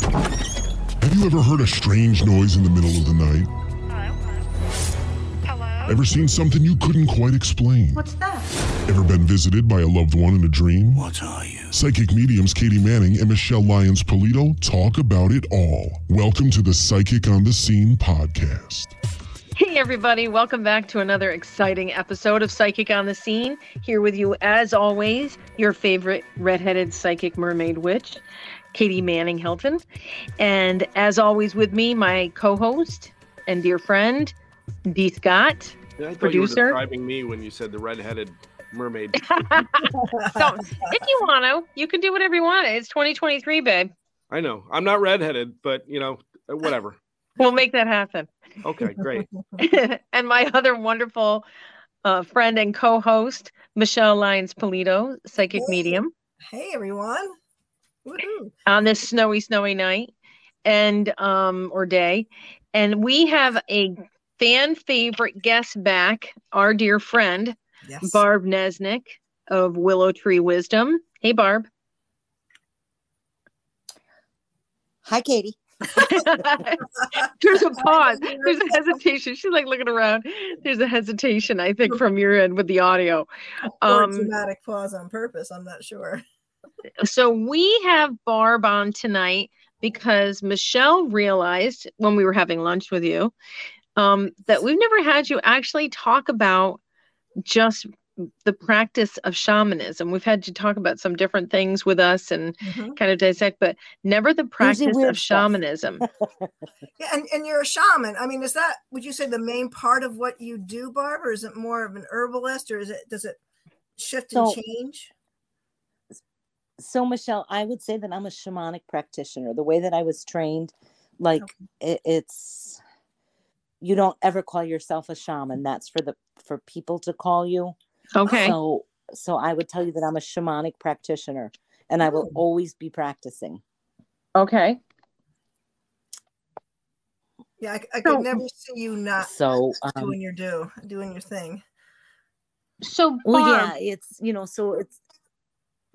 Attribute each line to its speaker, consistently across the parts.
Speaker 1: Have you ever heard a strange noise in the middle of the night?
Speaker 2: Hello? Hello?
Speaker 1: Ever seen something you couldn't quite explain?
Speaker 2: What's that?
Speaker 1: Ever been visited by a loved one in a dream?
Speaker 3: What are you?
Speaker 1: Psychic mediums Katie Manning and Michelle Lyons Polito talk about it all. Welcome to the Psychic on the Scene podcast.
Speaker 4: Hey, everybody, welcome back to another exciting episode of Psychic on the Scene. Here with you, as always, your favorite redheaded psychic mermaid witch, Katie Manning Hilton. And as always, with me, my co host and dear friend, Dee Scott.
Speaker 5: Yeah, I
Speaker 4: Producer?
Speaker 5: you were describing me when you said the red-headed mermaid.
Speaker 4: So, if you want to, you can do whatever you want. It's 2023, babe.
Speaker 5: I know I'm not red-headed, but you know, whatever.
Speaker 4: We'll make that happen.
Speaker 5: Okay, great.
Speaker 4: and my other wonderful uh, friend and co host, Michelle Lyons Polito, psychic
Speaker 6: Hey.
Speaker 4: medium.
Speaker 6: Hey everyone. Woohoo.
Speaker 4: on this snowy, snowy night and um or day. And we have a fan favorite guest back, our dear friend,
Speaker 6: Yes.
Speaker 4: Barb Neznek of Willow Tree Wisdom. Hey Barb.
Speaker 7: Hi, Katie.
Speaker 4: There's a pause. There's a hesitation. She's like looking around. There's a hesitation, I think, from your end with the audio.
Speaker 6: or
Speaker 4: Um,
Speaker 6: dramatic pause on purpose. I'm not sure.
Speaker 4: So we have Barb on tonight because Michelle realized when we were having lunch with you um, that we've never had you actually talk about just the practice of shamanism. We've had you talk about some different things with us and
Speaker 6: Mhm.
Speaker 4: kind of dissect, but never the practice of shamanism.
Speaker 6: Yeah, and, and you're a shaman. I mean, is that would you say the main part of what you do, Barb, or is it more of an herbalist, or is it does it shift and
Speaker 7: So-
Speaker 6: change?
Speaker 7: So, Michelle, I would say that I'm a shamanic practitioner. The way that I was trained, like it, it's, you don't ever call yourself a shaman. That's for the for people to call you.
Speaker 4: Okay.
Speaker 7: So, so I would tell you that I'm a shamanic practitioner, and I will
Speaker 6: Oh.
Speaker 7: always be practicing.
Speaker 4: Okay.
Speaker 6: Yeah, I, I
Speaker 4: So-
Speaker 6: could never see you not
Speaker 7: So, um,
Speaker 6: doing your do, doing your thing.
Speaker 4: So Barb,
Speaker 7: well, yeah, it's you know, so it's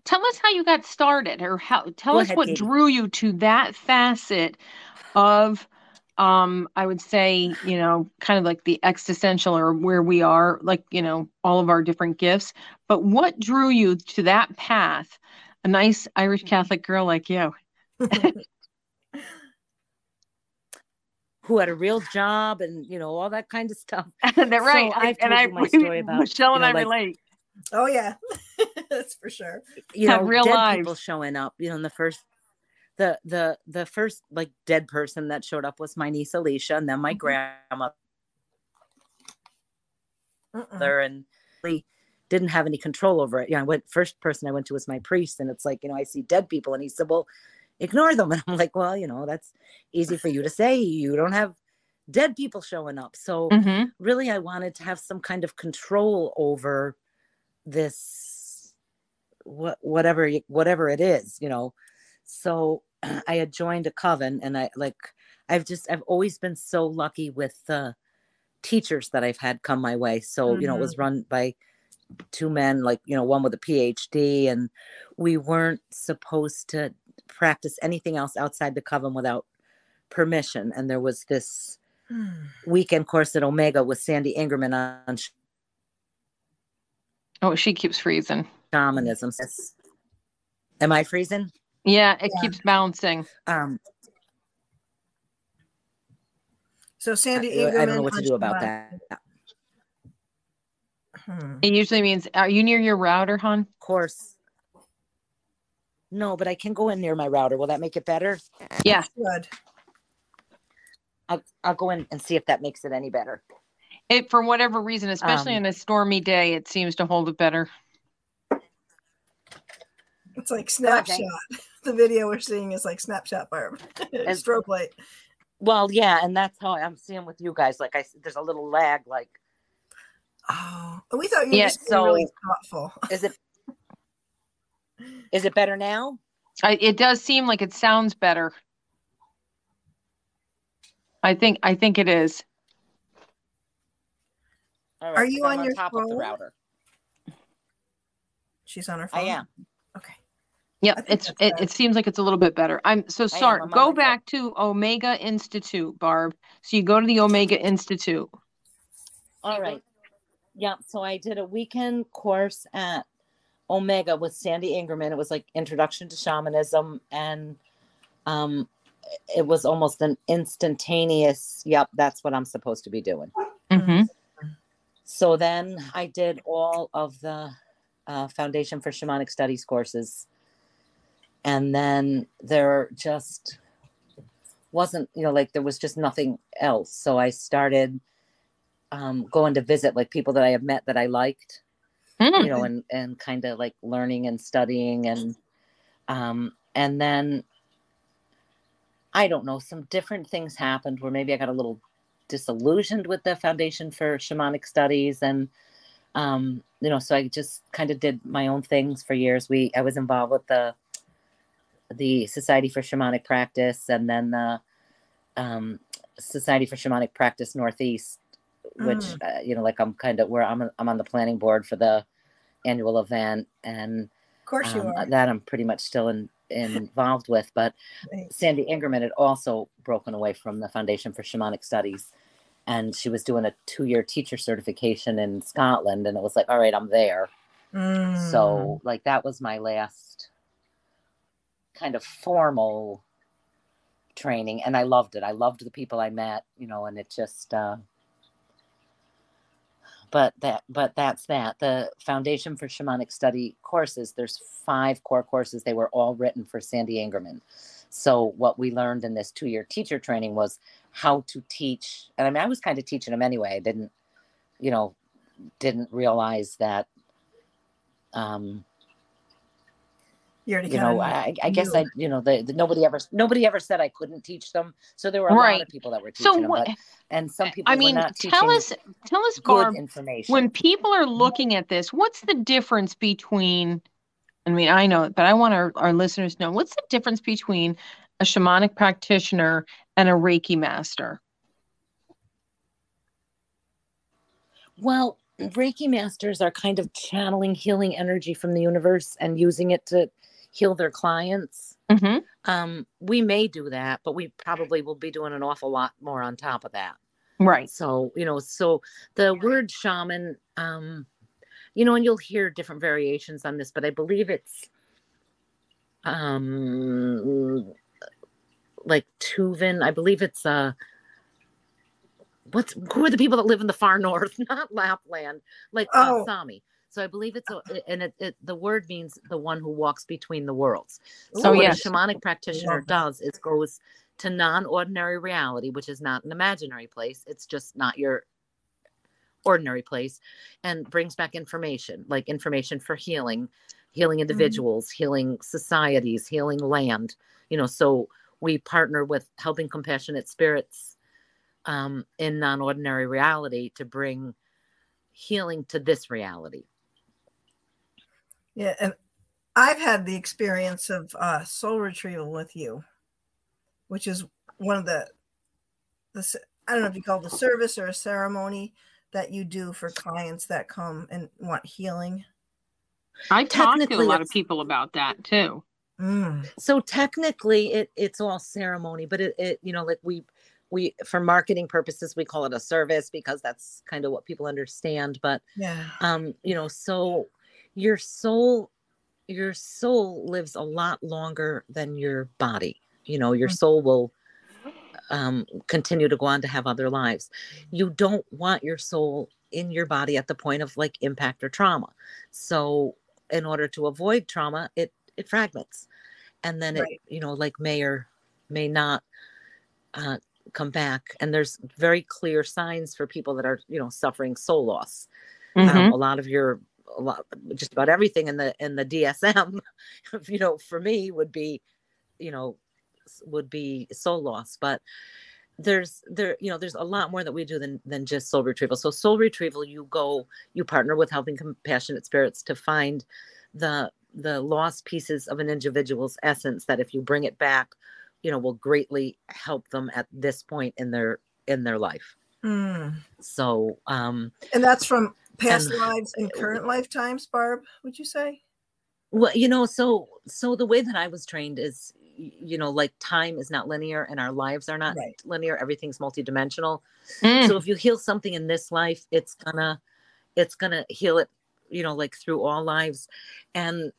Speaker 4: tell us how you got started or how tell
Speaker 7: Go
Speaker 4: us
Speaker 7: ahead,
Speaker 4: what
Speaker 7: Katie.
Speaker 4: drew you to that facet of um i would say you know kind of like the existential or where we are like you know all of our different gifts. But what drew you to that path? A nice irish catholic girl like you.
Speaker 7: Who had a real job and you know all that kind of stuff.
Speaker 4: that right
Speaker 7: So I've
Speaker 4: and i
Speaker 7: you my story about,
Speaker 4: michelle
Speaker 7: you
Speaker 4: and
Speaker 7: know,
Speaker 4: i
Speaker 7: like-
Speaker 4: relate
Speaker 6: Oh yeah, that's for sure.
Speaker 7: you
Speaker 4: Have
Speaker 7: know
Speaker 4: real
Speaker 7: dead people showing up you know in the first the the the first like dead person that showed up was my niece alicia and then my
Speaker 6: Mhm.
Speaker 7: grandmother and really didn't have any control over it. Yeah i went first person i went to was my priest and it's like you know i see dead people and he said well ignore them. And i'm like well you know that's easy for you to say. You don't have dead people showing up. So
Speaker 4: Mhm.
Speaker 7: really i wanted to have some kind of control over this what whatever whatever it is you know? So i had joined a coven and i like i've just i've always been so lucky with the teachers that i've had come my way. So you know it was run by two men like you know one with a phd and we weren't supposed to practice anything else outside the coven without permission. And there was this
Speaker 6: Hmm.
Speaker 7: weekend course at Omega with Sandy Ingerman on
Speaker 4: oh she keeps freezing
Speaker 7: shamanism. Yes. Am I freezing?
Speaker 4: yeah it
Speaker 6: Yeah.
Speaker 4: keeps bouncing
Speaker 7: Um,
Speaker 6: So
Speaker 7: I,
Speaker 6: Sandy
Speaker 7: I don't know what to
Speaker 6: on
Speaker 7: do about that.
Speaker 6: Hmm.
Speaker 4: it usually means are you near your router hon
Speaker 7: Of course. No, but I can go in near my router. Will that make it better?
Speaker 4: yeah
Speaker 6: Good.
Speaker 7: I'll, I'll go in and see if that makes it any better.
Speaker 4: It for whatever reason especially
Speaker 7: Um,
Speaker 4: on a stormy day it seems to hold it better
Speaker 6: It's like
Speaker 7: Okay.
Speaker 6: snapshot. The video we're seeing is like snapshot, Barb.
Speaker 7: And-
Speaker 6: Stroke light.
Speaker 7: Well, yeah, and that's how I'm seeing with you guys. Like I, s- there's a little lag. Like,
Speaker 6: Oh, we thought you were
Speaker 4: Yeah,
Speaker 6: just being really
Speaker 7: so-
Speaker 6: thoughtful.
Speaker 7: is it, is it better now?
Speaker 4: I, it does seem like it sounds better. I think I think it is.
Speaker 7: All
Speaker 6: Are
Speaker 7: you
Speaker 6: you
Speaker 7: 'cause I'm
Speaker 6: on your
Speaker 7: top of the
Speaker 6: phone?
Speaker 7: router?
Speaker 6: She's on her phone.
Speaker 7: I am.
Speaker 6: Okay.
Speaker 4: Yep, it's it,
Speaker 6: better.
Speaker 4: it seems like it's a little bit better. I'm so
Speaker 7: am
Speaker 4: sorry.
Speaker 7: a
Speaker 4: Go
Speaker 7: mother.
Speaker 4: back to Omega Institute, Barb. So you go to the Omega Institute.
Speaker 7: All right. Yeah. So I did a weekend course at Omega with Sandy Ingerman. It was like introduction to shamanism and um it was almost an instantaneous, yep, that's what I'm supposed to be doing.
Speaker 4: Mm-hmm.
Speaker 7: So then I did all of the uh, Foundation for Shamanic Studies courses. And then there just wasn't, you know, like there was just nothing else. So I started um, going to visit like people that I have met that I liked,
Speaker 4: Mm.
Speaker 7: you know, and, and kind of like learning and studying. And, um, and then I don't know, some different things happened where maybe I got a little disillusioned with the Foundation for Shamanic Studies and um, you know, so I just kind of did my own things for years. We I was involved with the the Society for Shamanic Practice and then the um, Society for Shamanic Practice Northeast, which uh, you know, like I'm kind of where I'm I'm on the planning board for the annual event and
Speaker 6: Of course you
Speaker 7: um,
Speaker 6: are.
Speaker 7: that I'm pretty much still in, involved with. But
Speaker 6: Right.
Speaker 7: Sandy Ingerman had also broken away from the Foundation for Shamanic Studies, and she was doing a two-year teacher certification in Scotland. And it was like, all right, I'm there.
Speaker 6: Mm.
Speaker 7: So like that was my last kind of formal training, and I loved it. I loved the people I met, you know, and it just. Uh, but that but that's that. The foundation for shamanic study courses there's five core courses. They were all written for sandy ingerman. So what we learned in this two-year teacher training was how to teach and i mean i was kind of teaching them anyway. I didn't you know didn't realize that um
Speaker 6: you already
Speaker 7: you know i, I guess
Speaker 6: knew.
Speaker 7: i you know the, the nobody ever nobody ever said i couldn't teach them so there were a lot of people that were teaching
Speaker 4: So
Speaker 7: them
Speaker 4: what?
Speaker 7: but, and some people
Speaker 4: I
Speaker 7: were
Speaker 4: mean,
Speaker 7: not
Speaker 4: tell us, tell us,
Speaker 7: good
Speaker 4: Barb.
Speaker 7: information
Speaker 4: When people are looking at this, what's the difference between? I mean, I know, but I want our, our listeners to know what's the difference between a shamanic practitioner and a Reiki master.
Speaker 7: Well, Reiki masters are kind of channeling healing energy from the universe and using it to heal their clients.
Speaker 4: Mm-hmm.
Speaker 7: Um, we may do that, but we probably will be doing an awful lot more on top of that.
Speaker 4: Right.
Speaker 7: So, you know, so the word shaman, um, you know, and you'll hear different variations on this, but I believe it's um like Tuvan. I believe it's uh what's who are the people that live in the far north, not Lapland, like
Speaker 6: Oh.
Speaker 7: uh, Sami. So I believe it's a, and it, it the word means the one who walks between the worlds. So
Speaker 4: Oh,
Speaker 7: what
Speaker 4: yes.
Speaker 7: a shamanic practitioner does is goes to non-ordinary reality, which is not an imaginary place. It's just not your ordinary place, and brings back information, like information for healing, healing individuals, healing societies, healing land. You know, so we partner with helping compassionate spirits um, in non-ordinary reality to bring healing to this reality.
Speaker 6: Yeah, and I've had the experience of uh, soul retrieval with you, which is one of the the s- I don't know if you call it a service or a ceremony that you do for clients that come and want healing.
Speaker 4: I talk to a lot of people about that too.
Speaker 6: Mm.
Speaker 7: so technically it it's all ceremony but it, it you know like we we for marketing purposes we call it a service because that's kind of what people understand but
Speaker 6: Yeah.
Speaker 7: um you know so your soul your soul lives a lot longer than your body you know your
Speaker 6: Mm.
Speaker 7: soul will um continue to go on to have other lives you don't want your soul in your body at the point of like impact or trauma so in order to avoid trauma it it fragments and then
Speaker 6: Right.
Speaker 7: it you know like may or may not uh come back and there's very clear signs for people that are you know suffering soul loss
Speaker 4: Mhm.
Speaker 7: um, a lot of your a lot just about everything in the in the dsm you know for me would be you know would be soul loss. But there's there you know there's a lot more that we do than than just soul retrieval. So soul retrieval you go you partner with helping compassionate spirits to find the the lost pieces of an individual's essence that if you bring it back you know will greatly help them at this point in their in their life.
Speaker 6: Mm.
Speaker 7: so um
Speaker 6: And that's from past
Speaker 7: And-
Speaker 6: lives and current lifetimes, Barb, would you say?
Speaker 7: Well, you know, so so the way that I was trained is, you know, like time is not linear and our lives are not
Speaker 6: Right.
Speaker 7: linear. Everything's multidimensional.
Speaker 4: Mm.
Speaker 7: So if you heal something in this life, it's gonna, it's gonna heal it, you know, like through all lives, and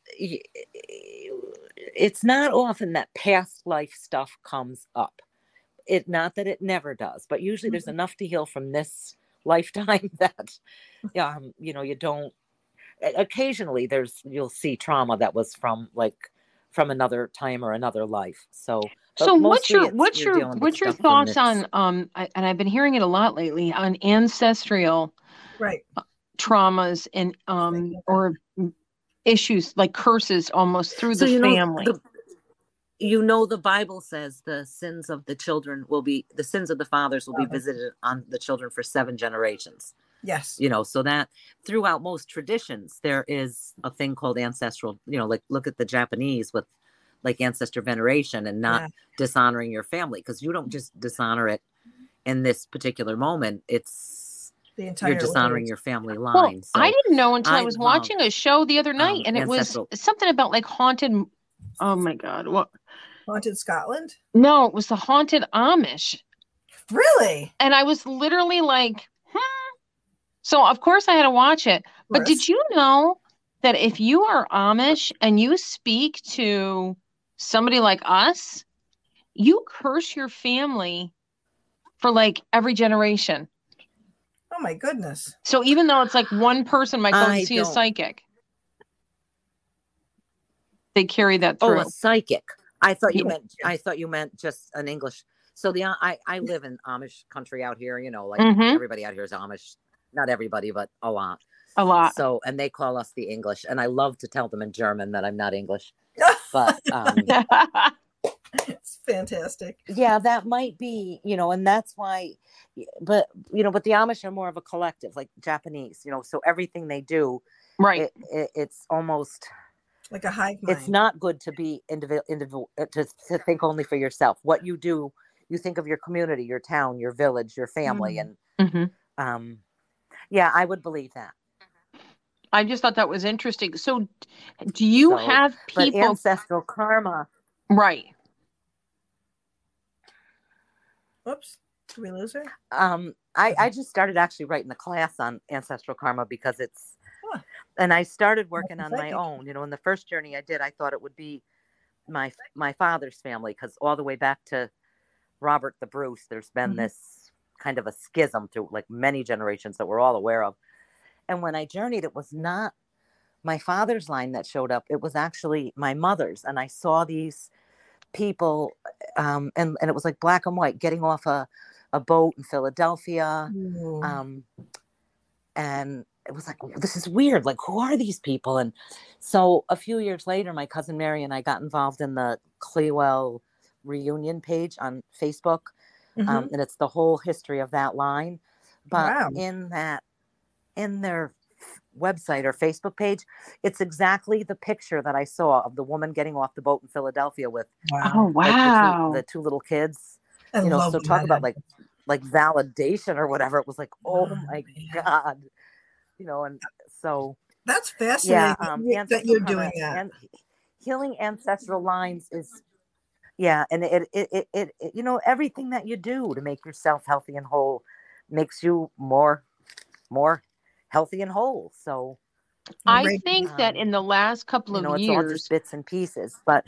Speaker 7: it's not often that past life stuff comes up. It not that it never does, but usually there's enough to heal from this lifetime that, um, you know, you don't. Occasionally, there's you'll see trauma that was from like from another time or another life. So,
Speaker 4: So what's your what's your what's your thoughts on um I, and I've been hearing it a lot lately on ancestral
Speaker 6: Right.
Speaker 4: traumas and um or issues like curses almost through the
Speaker 7: you know,
Speaker 4: family.
Speaker 7: the- you know the bible says the sins of the children will be the sins of the fathers will be visited on the children for seven generations
Speaker 6: Yes.
Speaker 7: you know so that throughout most traditions there is a thing called ancestral you know like look at the japanese with like ancestor veneration and not
Speaker 6: Yeah.
Speaker 7: dishonoring your family because you don't just dishonor it in this particular moment it's
Speaker 6: The entire
Speaker 7: you're dishonoring
Speaker 6: lineage.
Speaker 7: your family
Speaker 4: well,
Speaker 7: line so
Speaker 4: I didn't know until I,
Speaker 7: I
Speaker 4: was
Speaker 7: love,
Speaker 4: watching a show the other night
Speaker 7: um,
Speaker 4: and it was something about like haunted oh my god what
Speaker 6: Haunted Scotland.
Speaker 4: no it was the haunted Amish
Speaker 6: Really?
Speaker 4: and I was literally like hmm. so of course I had to watch it But did you know that if you are Amish and you speak to somebody like us, you curse your family for like every generation.
Speaker 6: Oh my goodness.
Speaker 4: So even though it's like one person might go
Speaker 7: I
Speaker 4: and see a
Speaker 7: don't-
Speaker 4: psychic, they carry that through.
Speaker 7: Oh,
Speaker 4: through.
Speaker 7: a psychic. I thought you
Speaker 4: Yeah.
Speaker 7: meant. I thought you meant just an English. So the I I live in Amish country out here. You know, like
Speaker 4: Mhm.
Speaker 7: everybody out here is Amish. Not everybody, but a lot.
Speaker 4: a lot.
Speaker 7: So and they call us the English, and I love to tell them in German that I'm not English. But um,
Speaker 6: it's fantastic.
Speaker 7: yeah, that might be. You know, and that's why. But you know, but the Amish are more of a collective, like Japanese. You know, so everything they do,
Speaker 4: right.
Speaker 7: it, it, it's almost
Speaker 6: Like a hive mind.
Speaker 7: it's not good to be individual individual to, to think only for yourself what you do you think of your community your town your village your family
Speaker 6: Mhm.
Speaker 7: and
Speaker 4: Mhm.
Speaker 7: um yeah i would believe that
Speaker 4: I just thought that was interesting. So do you
Speaker 7: So,
Speaker 4: have people
Speaker 7: ancestral karma
Speaker 4: right.
Speaker 6: Whoops. Did we lose her?
Speaker 7: um i i just started actually writing the class on ancestral karma because it's
Speaker 6: Huh.
Speaker 7: And i started working on my own you know in the first journey i did i thought it would be my my father's family because all the way back to robert the bruce there's been
Speaker 6: Mhm.
Speaker 7: this kind of a schism through like many generations that we're all aware of and when i journeyed it was not my father's line that showed up it was actually my mother's and i saw these people um and and it was like black and white getting off a a boat in philadelphia
Speaker 6: Ooh.
Speaker 7: um and it was like this is weird like who are these people and so a few years later my cousin mary and i got involved in the clewell reunion page on facebook
Speaker 6: Mhm.
Speaker 7: um, and it's the whole history of that line but
Speaker 6: Wow.
Speaker 7: in that in their website or facebook page it's exactly the picture that i saw of the woman getting off the boat in philadelphia with
Speaker 6: wow.
Speaker 4: Oh
Speaker 7: like, the two-
Speaker 4: wow.
Speaker 7: the two little kids
Speaker 6: I
Speaker 7: you know so talk
Speaker 6: that.
Speaker 7: about like like validation or whatever it was like oh
Speaker 6: Wow,
Speaker 7: my
Speaker 6: man.
Speaker 7: god you know and so
Speaker 6: That's
Speaker 7: yeah
Speaker 6: fascinating
Speaker 7: um
Speaker 6: that you- that
Speaker 7: ancestral
Speaker 6: you're doing that.
Speaker 7: and healing ancestral lines is yeah and it it, it it it you know everything that you do to make yourself healthy and whole makes you more more healthy and whole so
Speaker 4: I
Speaker 6: Right.
Speaker 4: think that
Speaker 7: Um,
Speaker 4: in the last couple
Speaker 7: you
Speaker 4: of
Speaker 7: know it's all
Speaker 4: years,
Speaker 7: just bits and pieces but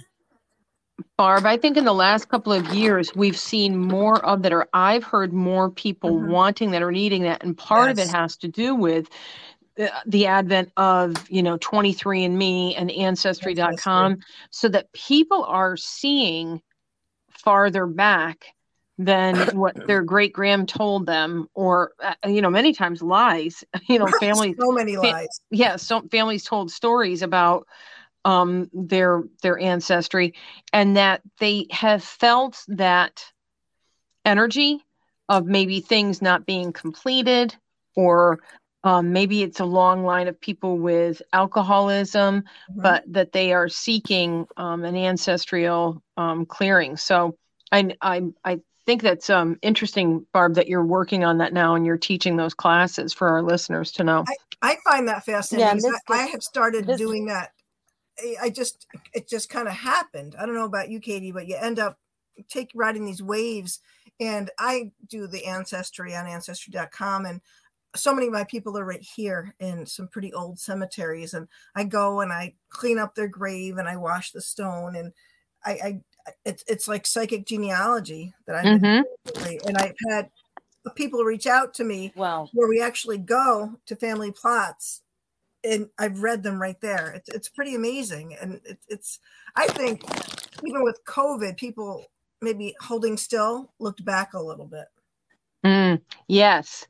Speaker 4: Barb, I think in the last couple of years, we've seen more of that, or I've heard more people
Speaker 6: Mhm.
Speaker 4: wanting that or needing that. And part of it has to do with the, the advent of, you know, 23andMe and Ancestry.com, so that people are seeing farther back than what their great grand told them, or, uh, you know, many times lies. You know, families
Speaker 6: So many lies.
Speaker 4: yeah some families told stories about um their their ancestry and that they have felt that energy of maybe things not being completed or um, maybe it's a long line of people with alcoholism
Speaker 6: Mhm.
Speaker 4: but that they are seeking um, an ancestral um, clearing so I, I i think that's um, interesting barb that you're working on that now and you're teaching those classes for our listeners to know
Speaker 6: I find that fascinating.
Speaker 7: and
Speaker 6: because
Speaker 7: this
Speaker 6: I, I have started
Speaker 7: this-
Speaker 6: doing that I- just it just kind of happened. I don't know about you, Katie, but you end up take riding these waves. And I do the ancestry on ancestry.com and so many of my people are right here in some pretty old cemeteries and i go and i clean up their grave and i wash the stone and i, I it's, it's like psychic genealogy that i'm
Speaker 4: Mhm.
Speaker 6: and i've had people reach out to me
Speaker 7: Well,
Speaker 6: where we actually go to family plots and i've read them right there it's, it's pretty amazing and it, it's i think even with covid people maybe holding still looked back a little bit
Speaker 4: Mm, yes.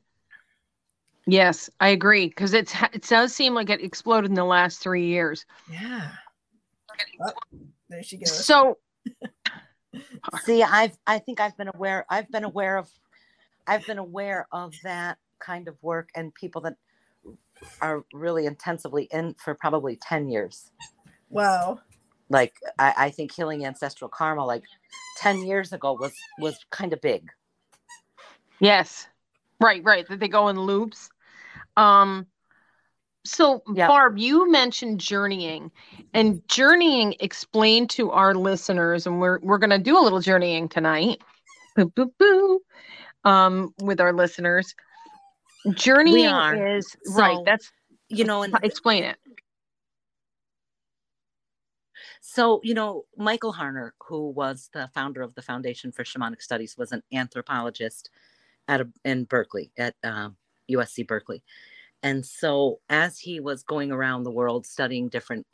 Speaker 4: Yes, I agree because it's it does seem like it exploded in the last three years.
Speaker 6: yeah Oh, there she goes
Speaker 4: So
Speaker 7: see, I've I think I've been aware. I've been aware of. I've been aware of that kind of work and people that are really intensively in for probably ten years.
Speaker 6: wow
Speaker 7: Like I, I think healing ancestral karma, like ten years ago, was was kind of big.
Speaker 4: yes, right, right. That they go in loops. Um. So
Speaker 7: Yeah.
Speaker 4: Barb, you mentioned journeying, and journeying. Explain to our listeners, and we're we're gonna do a little journeying tonight. Boo boo boo. Um, with our listeners, journeying is right. That's
Speaker 7: You know, and
Speaker 4: explain it.
Speaker 7: So, you know, Michael Harner, who was the founder of the Foundation for Shamanic Studies, was an anthropologist at a, in Berkeley, at uh, USC Berkeley. And so, as he was going around the world studying different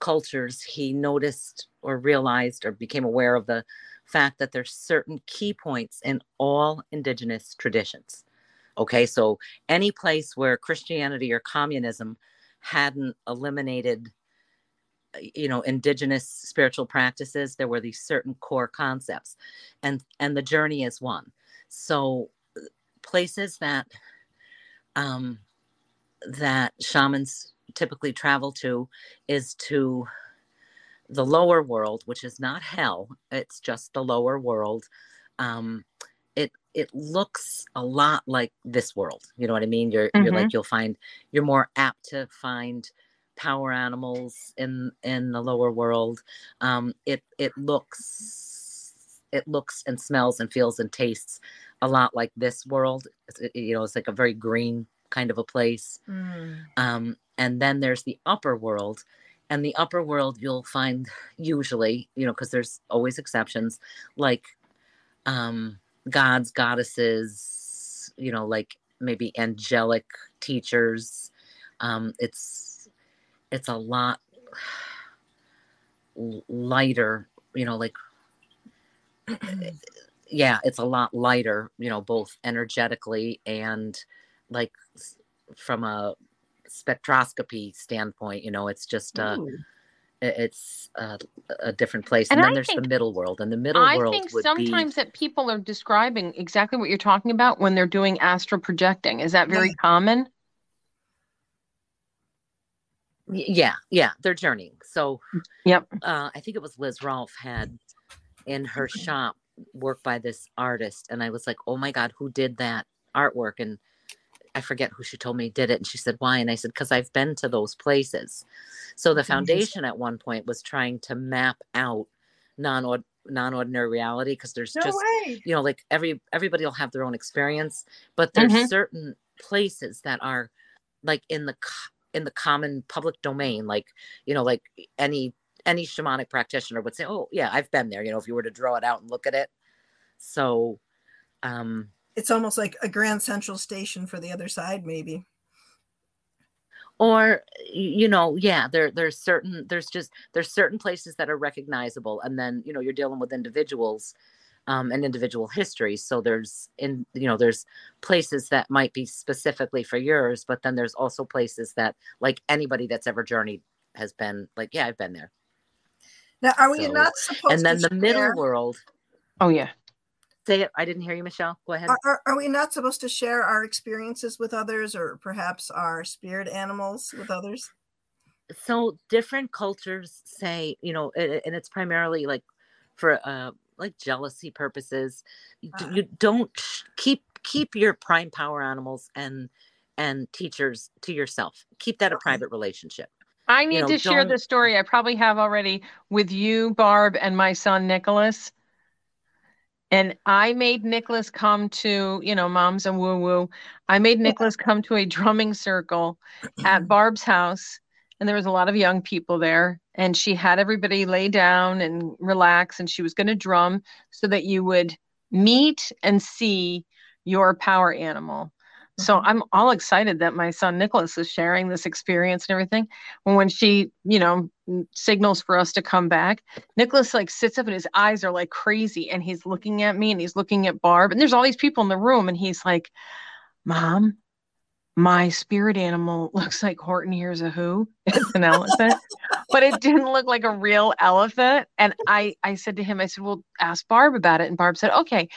Speaker 7: cultures, he noticed or realized or became aware of the fact that there's certain key points in all indigenous traditions. Okay, so any place where Christianity or communism hadn't eliminated you know indigenous spiritual practices there were these certain core concepts and and the journey is one. So uh, places that um that shamans typically travel to is to the lower world which is not hell it's just the lower world um it it looks a lot like this world you know what i mean you're you're
Speaker 4: Mhm.
Speaker 7: like you'll find you're more apt to find power animals in in the lower world um it it looks it looks and smells and feels and tastes a lot like this world it- you know it's like a very green kind of a place
Speaker 6: Mm.
Speaker 7: um, and then there's the upper world and the upper world you'll find usually you know because there's always exceptions like um, gods goddesses you know like maybe angelic teachers um, it's it's a lot lighter you know like yeah it's a lot lighter you know both energetically and like from a spectroscopy standpoint you know it's just
Speaker 4: Ooh.
Speaker 7: It's a, a different place
Speaker 4: And
Speaker 7: and, then
Speaker 4: I
Speaker 7: there's the middle world and the middle
Speaker 4: I
Speaker 7: world
Speaker 4: i
Speaker 7: think
Speaker 4: sometimes
Speaker 7: be
Speaker 4: that people are describing exactly what you're talking about when they're doing astral projecting. Is that very
Speaker 6: Yeah.
Speaker 4: common?
Speaker 7: Yeah yeah they're journeying so
Speaker 4: Yep.
Speaker 7: uh i think it was liz rolfe had in her shop work by this artist and i was like oh my god who did that artwork and i forget who she told me did it and she said why and i said because i've been to those places so the
Speaker 6: amazing.
Speaker 7: foundation at one point was trying to map out non non-ordinary reality because there's
Speaker 6: no
Speaker 7: just
Speaker 6: way
Speaker 7: you know like every everybody will have their own experience but there's
Speaker 4: Mhm.
Speaker 7: certain places that are like in the in the common public domain like you know like any any shamanic practitioner would say oh yeah i've been there you know if you were to draw it out and look at it so um
Speaker 6: it's almost like a grand central station for the other side maybe.
Speaker 7: Or you know yeah there there's certain there's just there's certain places that are recognizable and then you know you're dealing with individuals um, and individual histories so there's in you know there's places that might be specifically for yours but then there's also places that like anybody that's ever journeyed has been like yeah i've been there.
Speaker 6: Now are we
Speaker 7: So-
Speaker 6: not supposed
Speaker 7: and then
Speaker 6: to
Speaker 7: the middle world
Speaker 4: Oh yeah.
Speaker 7: Say it i didn't hear you michelle go ahead
Speaker 6: are, are, are we not supposed to share our experiences with others or perhaps our spirit animals with others
Speaker 7: so different cultures say you know and it's primarily like for uh like jealousy purposes you, d-
Speaker 6: Ah.
Speaker 7: you don't keep keep your prime power animals and and teachers to yourself keep that a private relationship
Speaker 4: I need
Speaker 7: know,
Speaker 4: to share
Speaker 7: don't-
Speaker 4: the story. I probably have already with you, Barb, and my son Nicholas. And I made Nicholas come to, you know, mom's and woo woo. I made Nicholas come to a drumming circle at Barb's house. And there was a lot of young people there. And she had everybody lay down and relax. And she was going to drum so that you would meet and see your power animal. So. I'm all excited that my son Nicholas is sharing this experience and everything. When she, you know, signals for us to come back, Nicholas like sits up and his eyes are like crazy and he's looking at me and he's looking at Barb and there's all these people in the room and he's like, "Mom, my spirit animal looks like Horton hears a who. It's an elephant." but it didn't look like a real elephant and I I said to him I said, "Well, ask Barb about it." And Barb said, "Okay,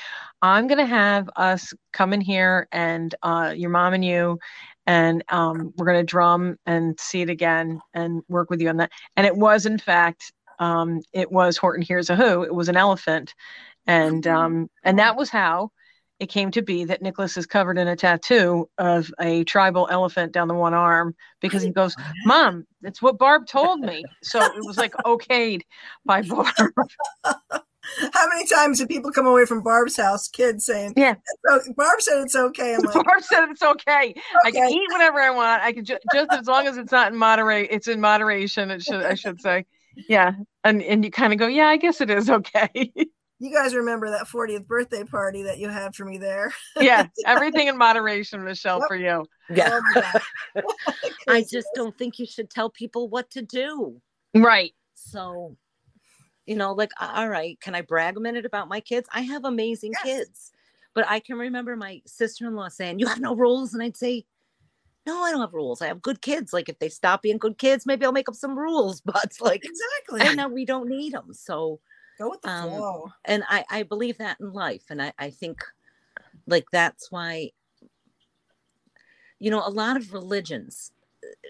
Speaker 4: I'm going to have us come in here and uh, your mom and you, and um, we're going to drum and see it again and work with you on that. And it was, in fact, um, it was Horton Hears a Who. It was an elephant. And, um, and that was how it came to be that Nicholas is covered in a tattoo of a tribal elephant down the one arm because he goes, Mom, that's what Barb told me. So it was like okayed by Barb.
Speaker 6: How many times did people come away from Barb's house, kids saying,
Speaker 4: Yeah.
Speaker 6: "So Barb said it's okay." I'm like,
Speaker 4: Barb said it's okay. I can eat whatever I want. I can ju- just as long as it's not in moderate. It's in moderation. It should I should say, yeah. And and you kind of go, yeah, I guess it is okay.
Speaker 6: "You guys remember that 40th birthday party that you had for me there?"
Speaker 4: yeah, everything in moderation, Michelle,
Speaker 6: Yep.
Speaker 4: for you.
Speaker 7: Yeah.
Speaker 6: Oh.
Speaker 7: I just don't think you should tell people what to do.
Speaker 4: Right.
Speaker 7: So, you know, like, all right, can I brag a minute about my kids? I have amazing
Speaker 6: Yes.
Speaker 7: kids. But I can remember my sister in law saying, You have no rules. And I'd say, No, I don't have rules. I have good kids. Like, if they stop being good kids, maybe I'll make up some rules. But, like,
Speaker 6: exactly.
Speaker 7: I know we don't need them. So,
Speaker 6: Go with the
Speaker 7: um,
Speaker 6: flow.
Speaker 7: and I, I believe that in life. And I, I think, like, that's why, you know, a lot of religions,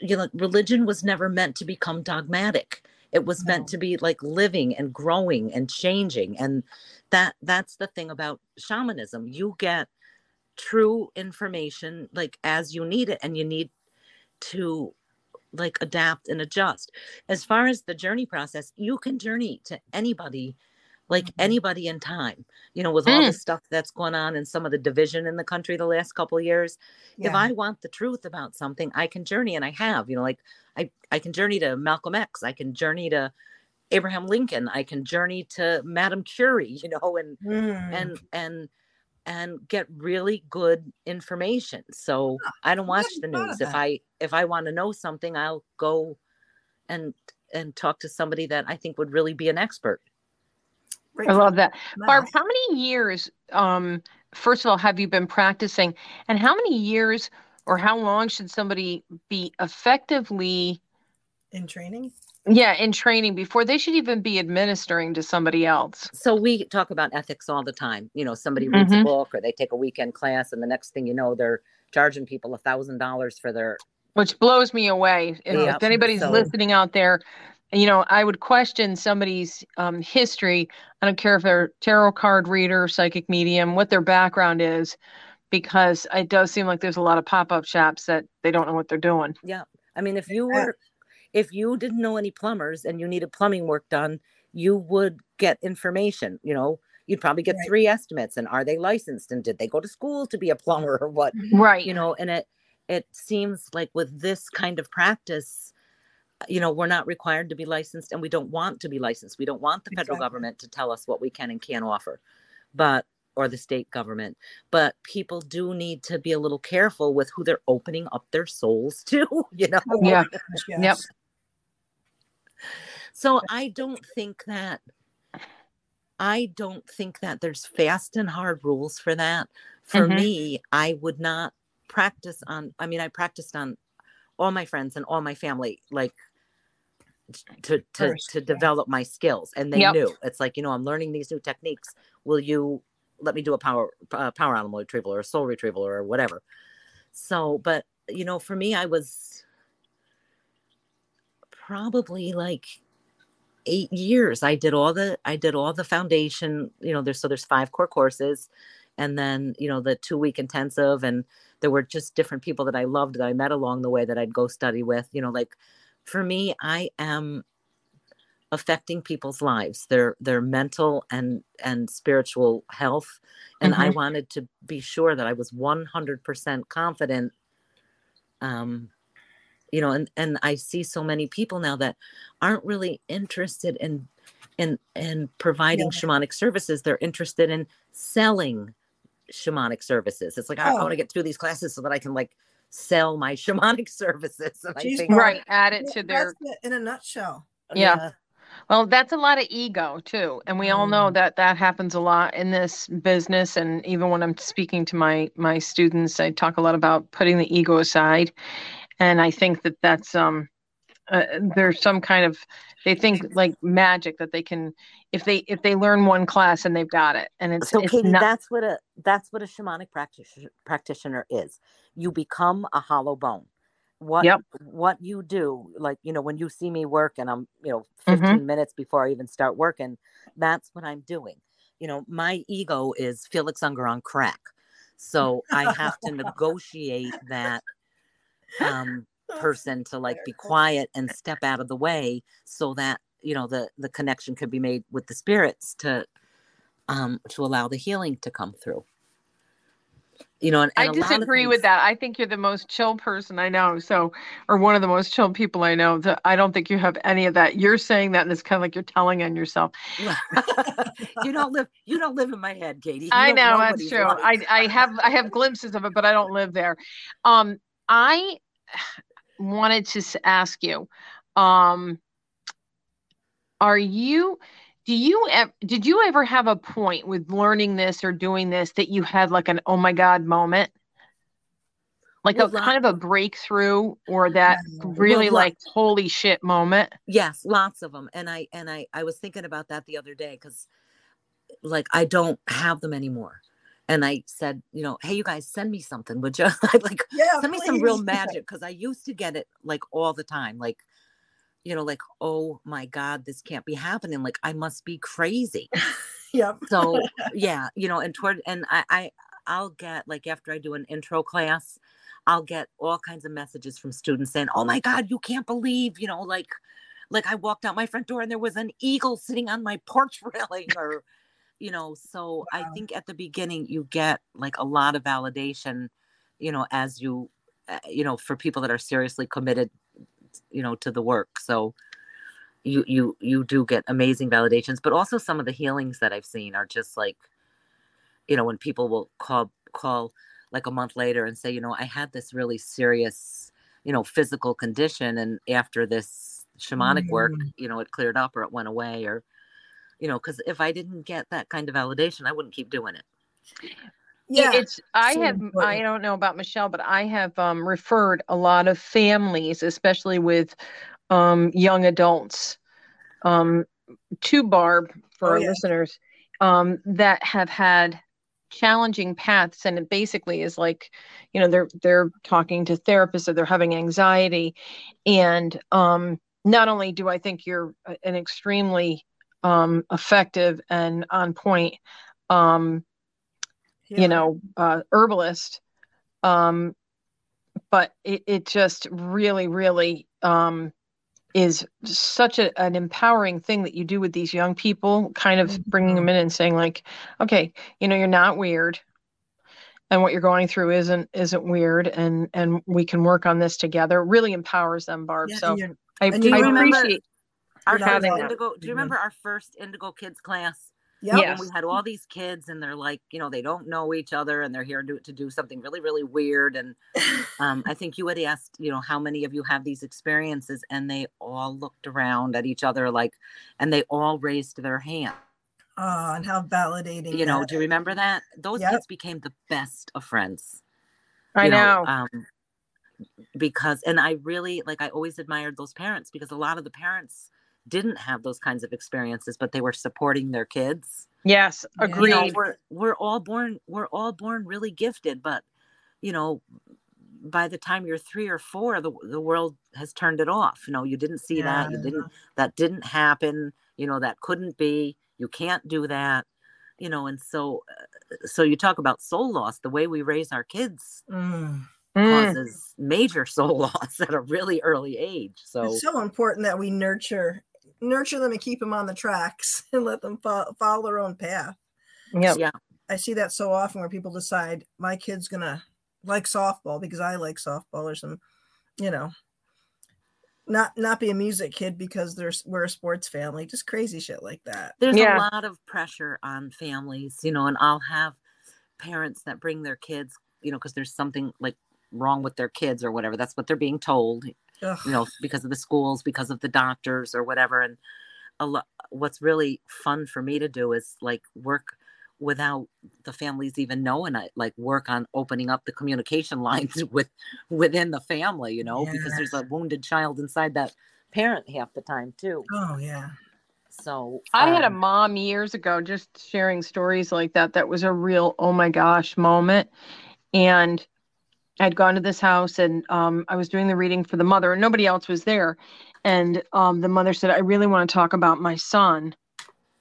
Speaker 7: you know, religion was never meant to become dogmatic. It was
Speaker 6: No.
Speaker 7: meant to be like living and growing and changing. And that that's the thing about shamanism. You get true information like as you need it, and you need to like adapt and adjust. As far as the journey process, you can journey to anybody, like
Speaker 6: Mhm.
Speaker 7: anybody in time. You know, with all the stuff that's going on and some of the division in the country the last couple of years, if I want the truth about something, I can journey and I have, you know, like I, I can journey to Malcolm X, I can journey to Abraham Lincoln, I can journey to Madame Curie, you know, and
Speaker 6: Mm.
Speaker 7: and and and get really good information. So I don't watch the news. If. I if I want to know something, I'll go and and talk to somebody that I think would really be an expert.
Speaker 6: Right
Speaker 4: I love that. Barb, how many years, um, first of all, have you been practicing? And how many years or how long should somebody be effectively,
Speaker 6: in training.
Speaker 4: Yeah, in training before they should even be administering to somebody else?
Speaker 7: So we talk about ethics all the time. You know, somebody reads a
Speaker 4: Mhm.
Speaker 7: book or they take a weekend class, and the next thing you know, they're charging people a thousand dollars for their
Speaker 4: which blows me away. If,
Speaker 7: Yep.
Speaker 4: if anybody's
Speaker 7: So-
Speaker 4: listening out there, you know, I would question somebody's um, history. I don't care if they're tarot card reader, psychic medium, what their background is, because it does seem like there's a lot of pop up shops that they don't know what they're doing.
Speaker 7: Yeah. I mean, if you were, if you didn't know any plumbers and you needed plumbing work done, you would get information. You know, you'd probably get
Speaker 6: Right.
Speaker 7: three estimates and are they licensed and did they go to school to be a plumber or what?
Speaker 4: Right.
Speaker 7: You know, and it, it seems like with this kind of practice, you know, we're not required to be licensed and we don't want to be licensed. We don't want the federal
Speaker 6: Exactly.
Speaker 7: government to tell us what we can and can't offer, but, or the state government. But people do need to be a little careful with who they're opening up their souls to, you know?
Speaker 6: Oh,
Speaker 4: Yeah.
Speaker 6: Yes.
Speaker 4: Yep.
Speaker 7: So I don't think that I don't think that there's fast and hard rules for that. For
Speaker 4: Mhm.
Speaker 7: me, I would not practice on I mean I practiced on all my friends and all my family like to to
Speaker 6: First,
Speaker 7: to
Speaker 6: yeah.
Speaker 7: develop my skills and they
Speaker 4: Yep.
Speaker 7: knew. It's like, you know, I'm learning these new techniques. Will you let me do a power uh, power animal retrieval or a soul retrieval or whatever. So, but you know, for me I was probably like eight years i did all the i did all the foundation you know there's so there's five core courses and then you know the two week intensive and there were just different people that i loved that i met along the way that i'd go study with you know like for me, I am affecting people's lives, their their mental and and spiritual health, and I wanted to be sure that I was one hundred percent confident. Um, you know, and and I see so many people now that aren't really interested in in in providing shamanic services. They're interested in selling shamanic services. It's like I, I
Speaker 6: Oh.
Speaker 7: want to get through these classes so that I can like sell my shamanic services. And I
Speaker 6: She's
Speaker 7: think,
Speaker 4: Right. Add it to their
Speaker 6: in a nutshell.
Speaker 4: Yeah. Well, that's a lot of ego too, and we all know
Speaker 7: Mm.
Speaker 4: that that happens a lot in this business. And even when I'm speaking to my my students, I talk a lot about putting the ego aside. And I think that that's um, uh, there's some kind of they think like magic that they can if they if they learn one class and they've got it, and it's
Speaker 7: so
Speaker 4: it's
Speaker 7: Katie,
Speaker 4: not
Speaker 7: that's what a that's what a shamanic practitioner practitioner is. You become a hollow bone. What
Speaker 4: Yep.
Speaker 7: what you do, like you know, when you see me work and I'm, you know,
Speaker 4: Mhm.
Speaker 7: 15 minutes before I even start working, that's what I'm doing. You know, my ego is Felix Unger on crack. So I have to negotiate that um person to like be quiet and step out of the way so that you know the the connection could be made with the spirits to um to allow the healing to come through you know and,
Speaker 4: I
Speaker 7: and of
Speaker 4: disagree with that. I think you're the most chill person I know. So, or one of the most chill people I know. So I don't think you have any of that. You're saying that, and it's kind of like you're telling on yourself.
Speaker 7: you don't live you don't live in my head katie You
Speaker 4: I know that's true.
Speaker 7: like.
Speaker 4: I I have I have glimpses of it, but I don't live there. Um, I wanted to ask you, um, are you? Do you did you ever have a point with learning this or doing this that you had like an oh my god moment? Like
Speaker 7: Well,
Speaker 4: a kind of a breakthrough or that really
Speaker 7: lot-
Speaker 4: like holy shit moment?
Speaker 7: yes lots of them and i and i i was thinking about that the other day because like i don't have them anymore and i said you know hey you guys send me something would you like
Speaker 6: Yeah.
Speaker 7: send me some real magic because I used to get it like all the time. Like, you know, like, oh my God, this can't be happening. Like, I must be crazy.
Speaker 6: Yep.
Speaker 7: So yeah, you know, and toward and I, I I'll get like after I do an intro class, I'll get all kinds of messages from students saying, Oh my God, you can't believe, you know, like like I walked out my front door and there was an eagle sitting on my porch railing or you know, so I think at the beginning you get like a lot of validation, you know, as you uh, you know, for people that are seriously committed, you know, to the work. So you you you do get amazing validations, but also some of the healings that I've seen are just like, you know, when people will call call like a month later and say, you know, I had this really serious, you know, physical condition, and after this shamanic work,
Speaker 6: Mm.
Speaker 7: you know, it cleared up or it went away, or you know, because if I didn't get that kind of validation, I wouldn't keep doing it.
Speaker 6: Yeah.
Speaker 4: it's i
Speaker 6: so
Speaker 4: have i don't know about michelle but i have um, referred a lot of families especially with um, young adults um, to barb for
Speaker 6: Oh,
Speaker 4: our
Speaker 6: yeah.
Speaker 4: listeners um, that have had challenging paths and it basically is like you know they're they're talking to therapists or they're having anxiety and um, not only do i think you're an extremely um, effective and on point um, you know uh, herbalist. Um but it, it just really really um is such a, an empowering thing that you do with these young people kind of bringing them in and saying like okay you know you're not weird and what you're going through isn't isn't weird and and we can work on this together. Really empowers them barb.
Speaker 6: Yeah,
Speaker 4: so i, I
Speaker 7: remember-
Speaker 4: appreciate
Speaker 7: Our
Speaker 6: You're not
Speaker 7: first
Speaker 4: having
Speaker 7: indigo. Do you remember our first Indigo Kids class?
Speaker 6: Yep.
Speaker 4: Yeah.
Speaker 7: when we had all these kids and they're like you know they don't know each other and they're here to, to do something really really weird and um, i think you had asked you know how many of you have these experiences and they all looked around at each other like and they all raised their hand
Speaker 6: Oh, and how validating.
Speaker 7: you know
Speaker 6: that
Speaker 7: do you remember that those
Speaker 6: Yep.
Speaker 7: kids became the best of friends
Speaker 4: i
Speaker 7: you
Speaker 4: know,
Speaker 7: um, because and i really like i always admired those parents because a lot of the parents didn't have those kinds of experiences but they were supporting their kids
Speaker 4: yes agreed
Speaker 7: you know, we're we're all born we're all born really gifted but you know by the time you're three or four the, the world has turned it off you know you didn't see that you didn't that didn't happen you know that couldn't be you can't do that you know and so uh, so you talk about soul loss the way we raise our kids
Speaker 6: Mm.
Speaker 4: Mm.
Speaker 7: causes major soul loss at a really early age. So
Speaker 6: It's so important that we nurture nurture them and keep them on the tracks and let them fo- follow their own path.
Speaker 4: Yep.
Speaker 7: yeah,
Speaker 6: I see that so often where people decide my kid's gonna like softball because I like softball or some, you know, not not be a music kid because there's we're a sports family. Just crazy shit like that.
Speaker 7: there's
Speaker 4: Yeah.
Speaker 7: a lot of pressure on families, you know, and I'll have parents that bring their kids, you know, because there's something like wrong with their kids or whatever. That's what they're being told,
Speaker 6: Ugh.
Speaker 7: you know, because of the schools, because of the doctors or whatever. And a lot, what's really fun for me to do is like work without the families even knowing it, like work on opening up the communication lines with within the family, you know, because there's a wounded child inside that parent half the time too.
Speaker 6: Oh yeah.
Speaker 7: So
Speaker 4: I had a
Speaker 7: um,
Speaker 4: mom years ago just sharing stories like that. That was a real oh my gosh moment. And I'd gone to this house and um, I was doing the reading for the mother, and nobody else was there. And um, the mother said, I really want to talk about my son.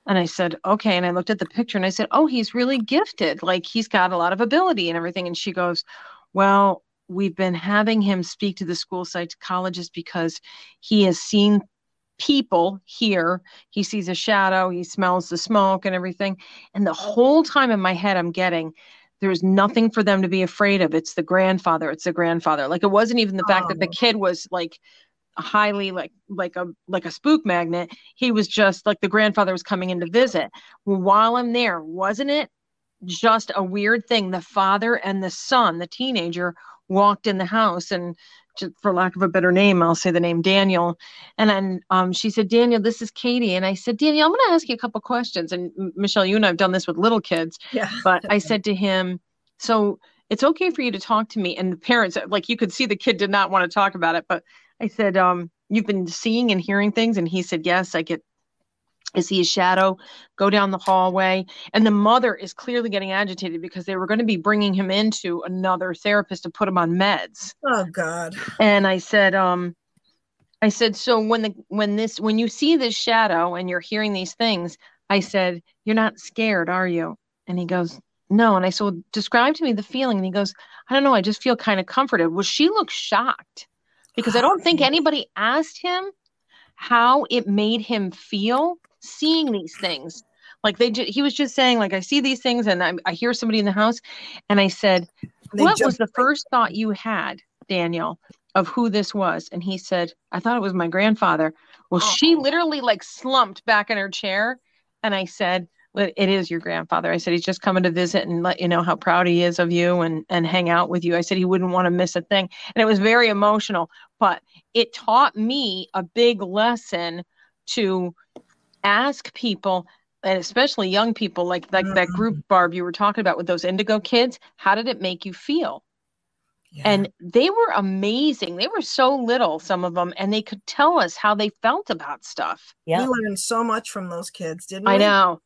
Speaker 4: And I said, okay. And I looked at the picture and I said, oh, he's really gifted. Like he's got a lot of ability and everything. And she goes, well, we've been having him speak to the school psychologist because he has seen people here. He sees a shadow, he smells the smoke and everything. And the whole time in my head, I'm getting, there's nothing for them to be afraid of. It's the grandfather. It's the grandfather. Like it wasn't even the fact that the
Speaker 6: Oh.
Speaker 4: kid was like highly like like a like a spook magnet. He was just like the grandfather was coming in to visit. While I'm there, wasn't it just a weird thing? The father and the son, the teenager, walked in the house and just for lack of a better name, I'll say the name Daniel. And then um, she said, Daniel, this is Katie. And I said, Daniel, I'm going to ask you a couple questions. And Michelle, you and I have done this with little kids.
Speaker 6: Yeah.
Speaker 4: But I said to him, so it's okay for you to talk to me. And the parents, like you could see the kid did not want to talk about it. But I said, um, you've been seeing and hearing things. And he said, yes, I get, I see a shadow go down the hallway. And the mother is clearly getting agitated because they were going to be bringing him into another therapist to put him on meds
Speaker 6: Oh God.
Speaker 4: and I said, um, I said, so when the when this when you see this shadow and you're hearing these things, I said, you're not scared, are you? And he goes, no. And I said, well, describe to me the feeling. And he goes, I don't know. I just feel kind of comforted. Well, she looked shocked because I don't think anybody asked him how it made him feel seeing these things. Like they, ju- he was just saying, like I see these things, and I, I hear somebody in the house, and I said,
Speaker 6: They
Speaker 4: what was the first thought you had, Daniel, of who this was? And he said, I thought it was my grandfather. Well, oh. she
Speaker 6: Oh.
Speaker 4: literally like slumped back in her chair. And I said, it is your grandfather. I said, he's just coming to visit and let you know how proud he is of you and, and hang out with you. I said, he wouldn't want to miss a thing. And it was very emotional, but it taught me a big lesson to ask people and especially young people like like that group barb you were talking about with those indigo kids how did it make you feel
Speaker 6: Yeah.
Speaker 4: and they were amazing they were so little some of them and they could tell us how they felt about stuff
Speaker 7: yeah.
Speaker 6: we learned so much from those kids, didn't we?
Speaker 4: i know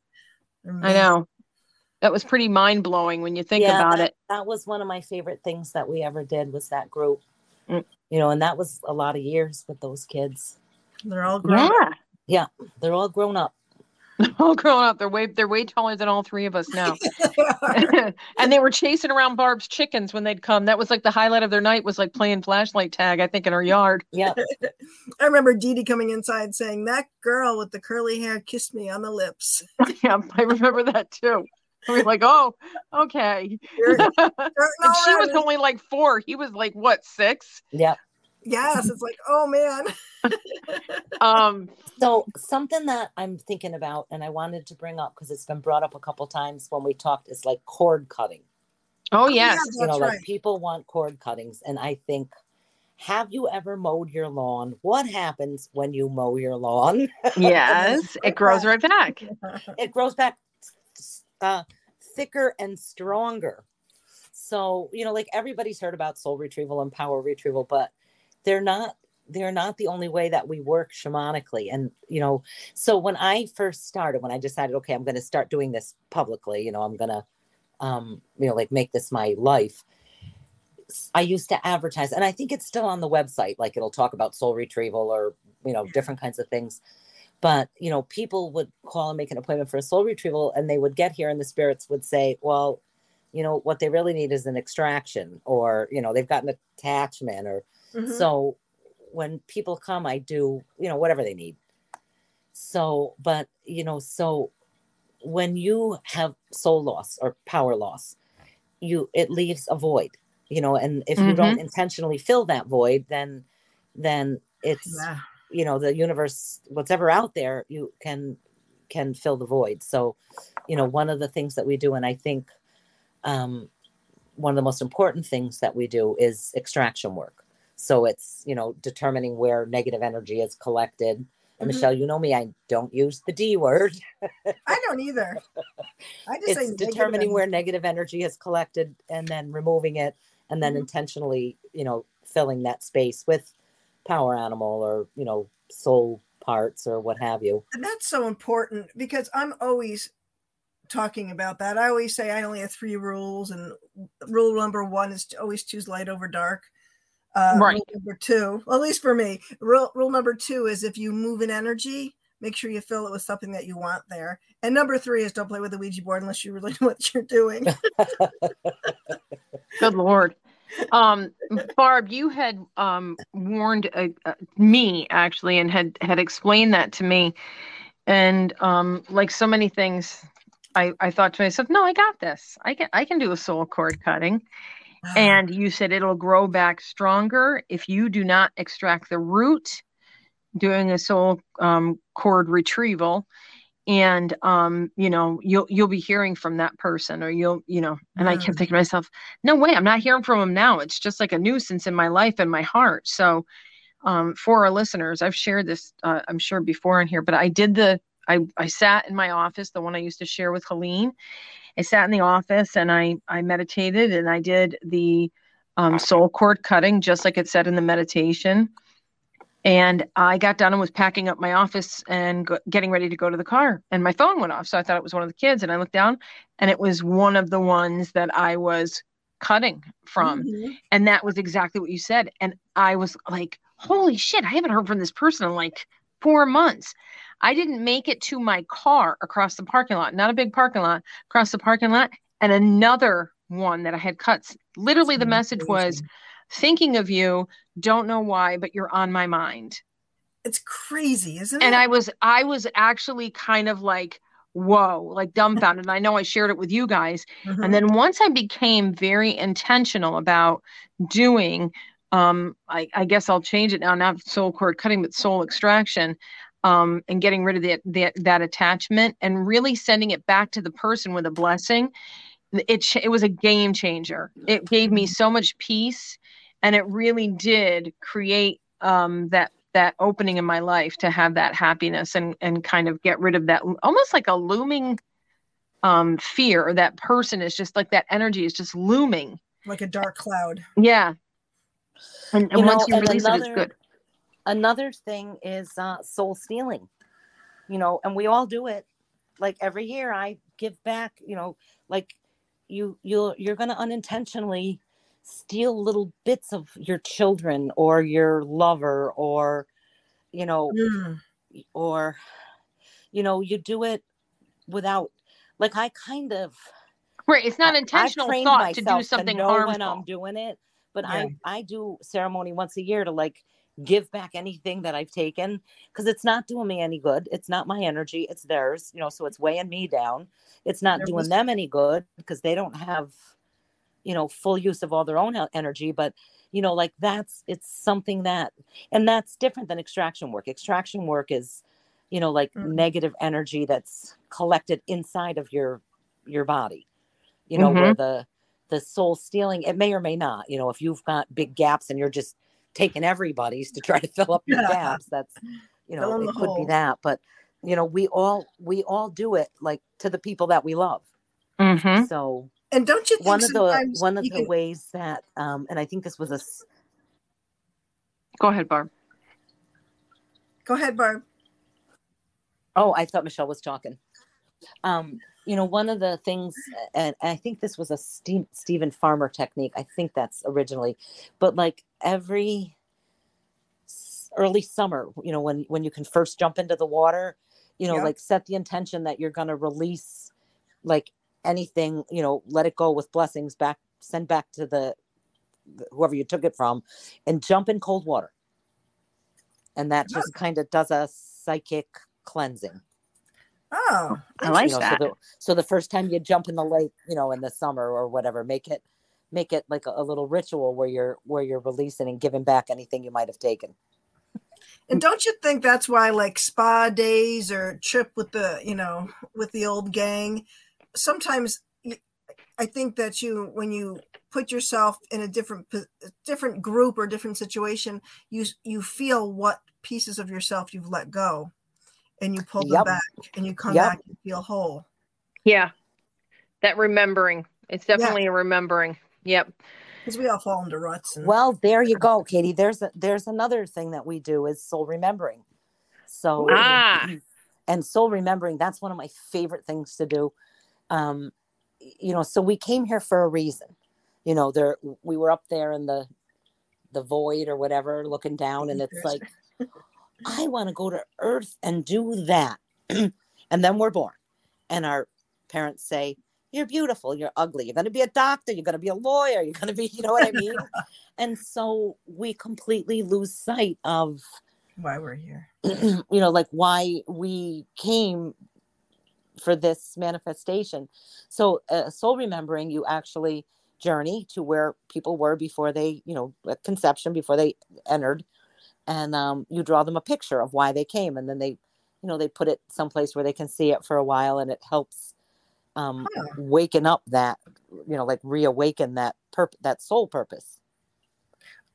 Speaker 4: i know that was pretty mind-blowing when you think
Speaker 7: Yeah,
Speaker 4: about
Speaker 7: that,
Speaker 4: it
Speaker 7: That was one of my favorite things that we ever did was that group.
Speaker 4: Mm.
Speaker 7: You know, and that was a lot of years with those kids.
Speaker 6: They're all grown.
Speaker 4: yeah Yeah,
Speaker 7: they're all grown up.
Speaker 4: all grown up. They're way they're way taller than all three of us now. And they were chasing around barb's chickens when they'd come. That was like the highlight of their night was like playing flashlight tag i think in her yard.
Speaker 7: Yeah.
Speaker 6: I remember Dee Dee coming inside saying, That girl with the curly hair kissed me on the lips.
Speaker 4: yeah i remember that too. We were like oh okay.
Speaker 6: You're- you're
Speaker 4: she was only like four. He was like what six?
Speaker 7: Yeah.
Speaker 6: Yes, it's like, oh man.
Speaker 4: um
Speaker 7: So something that I'm thinking about and I wanted to bring up because it's been brought up a couple times when we talked is like cord cutting.
Speaker 4: oh
Speaker 6: yeah.
Speaker 4: yes
Speaker 7: you know,
Speaker 6: That's
Speaker 7: like people want cord cuttings. And I think, have you ever mowed your lawn? What happens when you mow your lawn?
Speaker 4: yes it grows right back
Speaker 7: it grows back uh, thicker and stronger. So, you know, like everybody's heard about soul retrieval and power retrieval, but they're not they're not the only way that we work shamanically. And, you know, so when I first started, when I decided, okay, I'm going to start doing this publicly, you know, I'm going to, um, you know, like make this my life. I used to advertise, and I think it's still on the website. Like it'll talk about soul retrieval or, you know, different kinds of things but you know people would call and make an appointment for a soul retrieval and they would get here and the spirits would say well you know what they really need is an extraction or you know they've got an attachment or
Speaker 6: Mhm.
Speaker 7: so when people come i do you know whatever they need so but you know so when you have soul loss or power loss you it leaves a void you know and if you don't intentionally fill that void then then it's
Speaker 6: yeah.
Speaker 7: you know the universe whatever out there you can can fill the void so you know one of the things that we do and i think um one of the most important things that we do is extraction work so it's you know determining where negative energy is collected and
Speaker 6: Mhm.
Speaker 7: michelle you know me i don't use the d word
Speaker 6: I don't either. I just say
Speaker 7: it's
Speaker 6: negative
Speaker 7: determining
Speaker 6: and-
Speaker 7: where negative energy is collected and then removing it and then
Speaker 6: Mhm.
Speaker 7: intentionally you know filling that space with power animal or you know soul parts or what have you
Speaker 6: And that's so important because I'm always talking about that. I always say I only have three rules, and rule number one is to always choose light over dark. Uh,
Speaker 4: Right.
Speaker 6: Rule number two, well, at least for me, rule, rule number two is if you move in energy, make sure you fill it with something that you want there. And number three is don't play with the Ouija board unless you really know what you're doing.
Speaker 4: Good lord. Um, Barb, you had um, warned uh, uh, me actually, and had had explained that to me, and um, like so many things, I I thought to myself, no, I got this. I can I can do a soul cord cutting. And you said it'll grow back stronger if you do not extract the root doing a soul um, cord retrieval. And um, you know, you'll you'll be hearing from that person, or you'll, you know, and I kept
Speaker 6: Mm.
Speaker 4: thinking to myself, no way, I'm not hearing from him now. It's just like a nuisance in my life and my heart. So um, for our listeners, I've shared this, uh, I'm sure before in here, but I did the I, I sat in my office, the one I used to share with Helene. I sat in the office and I I meditated and I did the um, soul cord cutting just like it said in the meditation. And I got done and was packing up my office and go, getting ready to go to the car, and my phone went off. So I thought it was one of the kids, and I looked down, and it was one of the ones that I was cutting from
Speaker 6: Mhm.
Speaker 4: and that was exactly what you said and i was like holy shit i haven't heard from this person in like four months i didn't make it to my car across the parking lot not a big parking lot across the parking lot and another one that i had cuts. literally the message was thinking of you don't know why but you're on my mind
Speaker 6: It's crazy, isn't it?
Speaker 4: and i was i was actually kind of like whoa like dumbfounded and i know i shared it with you guys
Speaker 6: Mhm.
Speaker 4: and then once I became very intentional about doing, um, I, I guess I'll change it now, not soul cord cutting, but soul extraction, um, and getting rid of that, that that attachment and really sending it back to the person with a blessing. It it was a game changer. It gave me so much peace, and it really did create um, that that opening in my life to have that happiness and and kind of get rid of that almost like a looming um fear that person is just like that energy is just looming
Speaker 6: like a dark cloud.
Speaker 4: yeah and, and
Speaker 7: You
Speaker 4: once
Speaker 7: know,
Speaker 4: you
Speaker 7: and
Speaker 4: release it it's
Speaker 7: another-
Speaker 4: good
Speaker 7: another thing is uh, soul stealing you know and we all do it like every year i give back you know like you you'll you're going to unintentionally steal little bits of your children or your lover or you know
Speaker 6: Mm.
Speaker 7: or you know you do it without like i kind of
Speaker 4: right it's not intentional thought to do something
Speaker 7: know
Speaker 4: harmful
Speaker 7: when I'm doing it. But
Speaker 6: Yeah.
Speaker 7: I I do ceremony once a year to like give back anything that I've taken because it's not doing me any good. It's not my energy. It's theirs. You know, so it's weighing me down. It's not
Speaker 6: There
Speaker 7: doing
Speaker 6: was-
Speaker 7: them any good because they don't have, you know, full use of all their own energy. But you know, like that's it's something that, and that's different than extraction work. Extraction work is, you know, like
Speaker 6: Mm.
Speaker 7: negative energy that's collected inside of your your body you know where the the soul stealing it may or may not you know if you've got big gaps and you're just taking everybody's to try to fill up your
Speaker 6: Yeah.
Speaker 7: gaps that's you know
Speaker 6: Fill in
Speaker 7: it could be that but you know we all we all do it like to the people that we love
Speaker 4: Mhm.
Speaker 7: so
Speaker 6: And don't you think
Speaker 7: one of the one of the
Speaker 6: can-
Speaker 7: ways that um and i think this was a
Speaker 4: go ahead barb
Speaker 6: go ahead, Barb.
Speaker 7: Oh, I thought Michelle was talking. Um, you know, one of the things, and I think this was a Steve, Steven Farmer technique. I think that's originally, but like every early summer, you know, when when you can first jump into the water, you know,
Speaker 6: Yeah.
Speaker 7: like set the intention that you're going to release like anything you know let it go with blessings back send back to the whoever you took it from and jump in cold water and that just kind of does a psychic cleansing
Speaker 6: Oh, oh,
Speaker 4: I like
Speaker 7: you know,
Speaker 4: that.
Speaker 7: So the, so the first time you jump in the lake, you know, in the summer or whatever, make it make it like a, a little ritual where you're where you're releasing and giving back anything you might have taken.
Speaker 6: And don't you think that's why like spa days or trip with the, you know, with the old gang, sometimes I think that you when you put yourself in a different different group or different situation, you you feel what pieces of yourself you've let go and you pull them back and you come
Speaker 7: Yep.
Speaker 6: back and feel whole.
Speaker 4: Yeah. That remembering. It's definitely a remembering. Yep.
Speaker 6: Because we all fall into ruts and
Speaker 7: Well, there you go, Katie. There's a, there's another thing that we do is soul remembering. So
Speaker 4: Ah.
Speaker 7: and soul remembering that's one of my favorite things to do. Um, you know, so we came here for a reason. You know, there we were up there in the the void or whatever, looking down, and it's like I want to go to Earth and do that. and then we're born. And our parents say, You're beautiful, you're ugly, you're going to be a doctor, you're going to be a lawyer, you're going to be, you know what I mean? and so we completely lose sight of,
Speaker 6: why we're here.
Speaker 7: you know, like why we came for this manifestation. So, uh, soul remembering, you actually journey to where people were before they, you know, at conception, before they entered and um, you draw them a picture of why they came and then they you know they put it someplace where they can see it for a while and it helps um,
Speaker 6: Huh.
Speaker 7: waken up that you know like reawaken that perp that soul purpose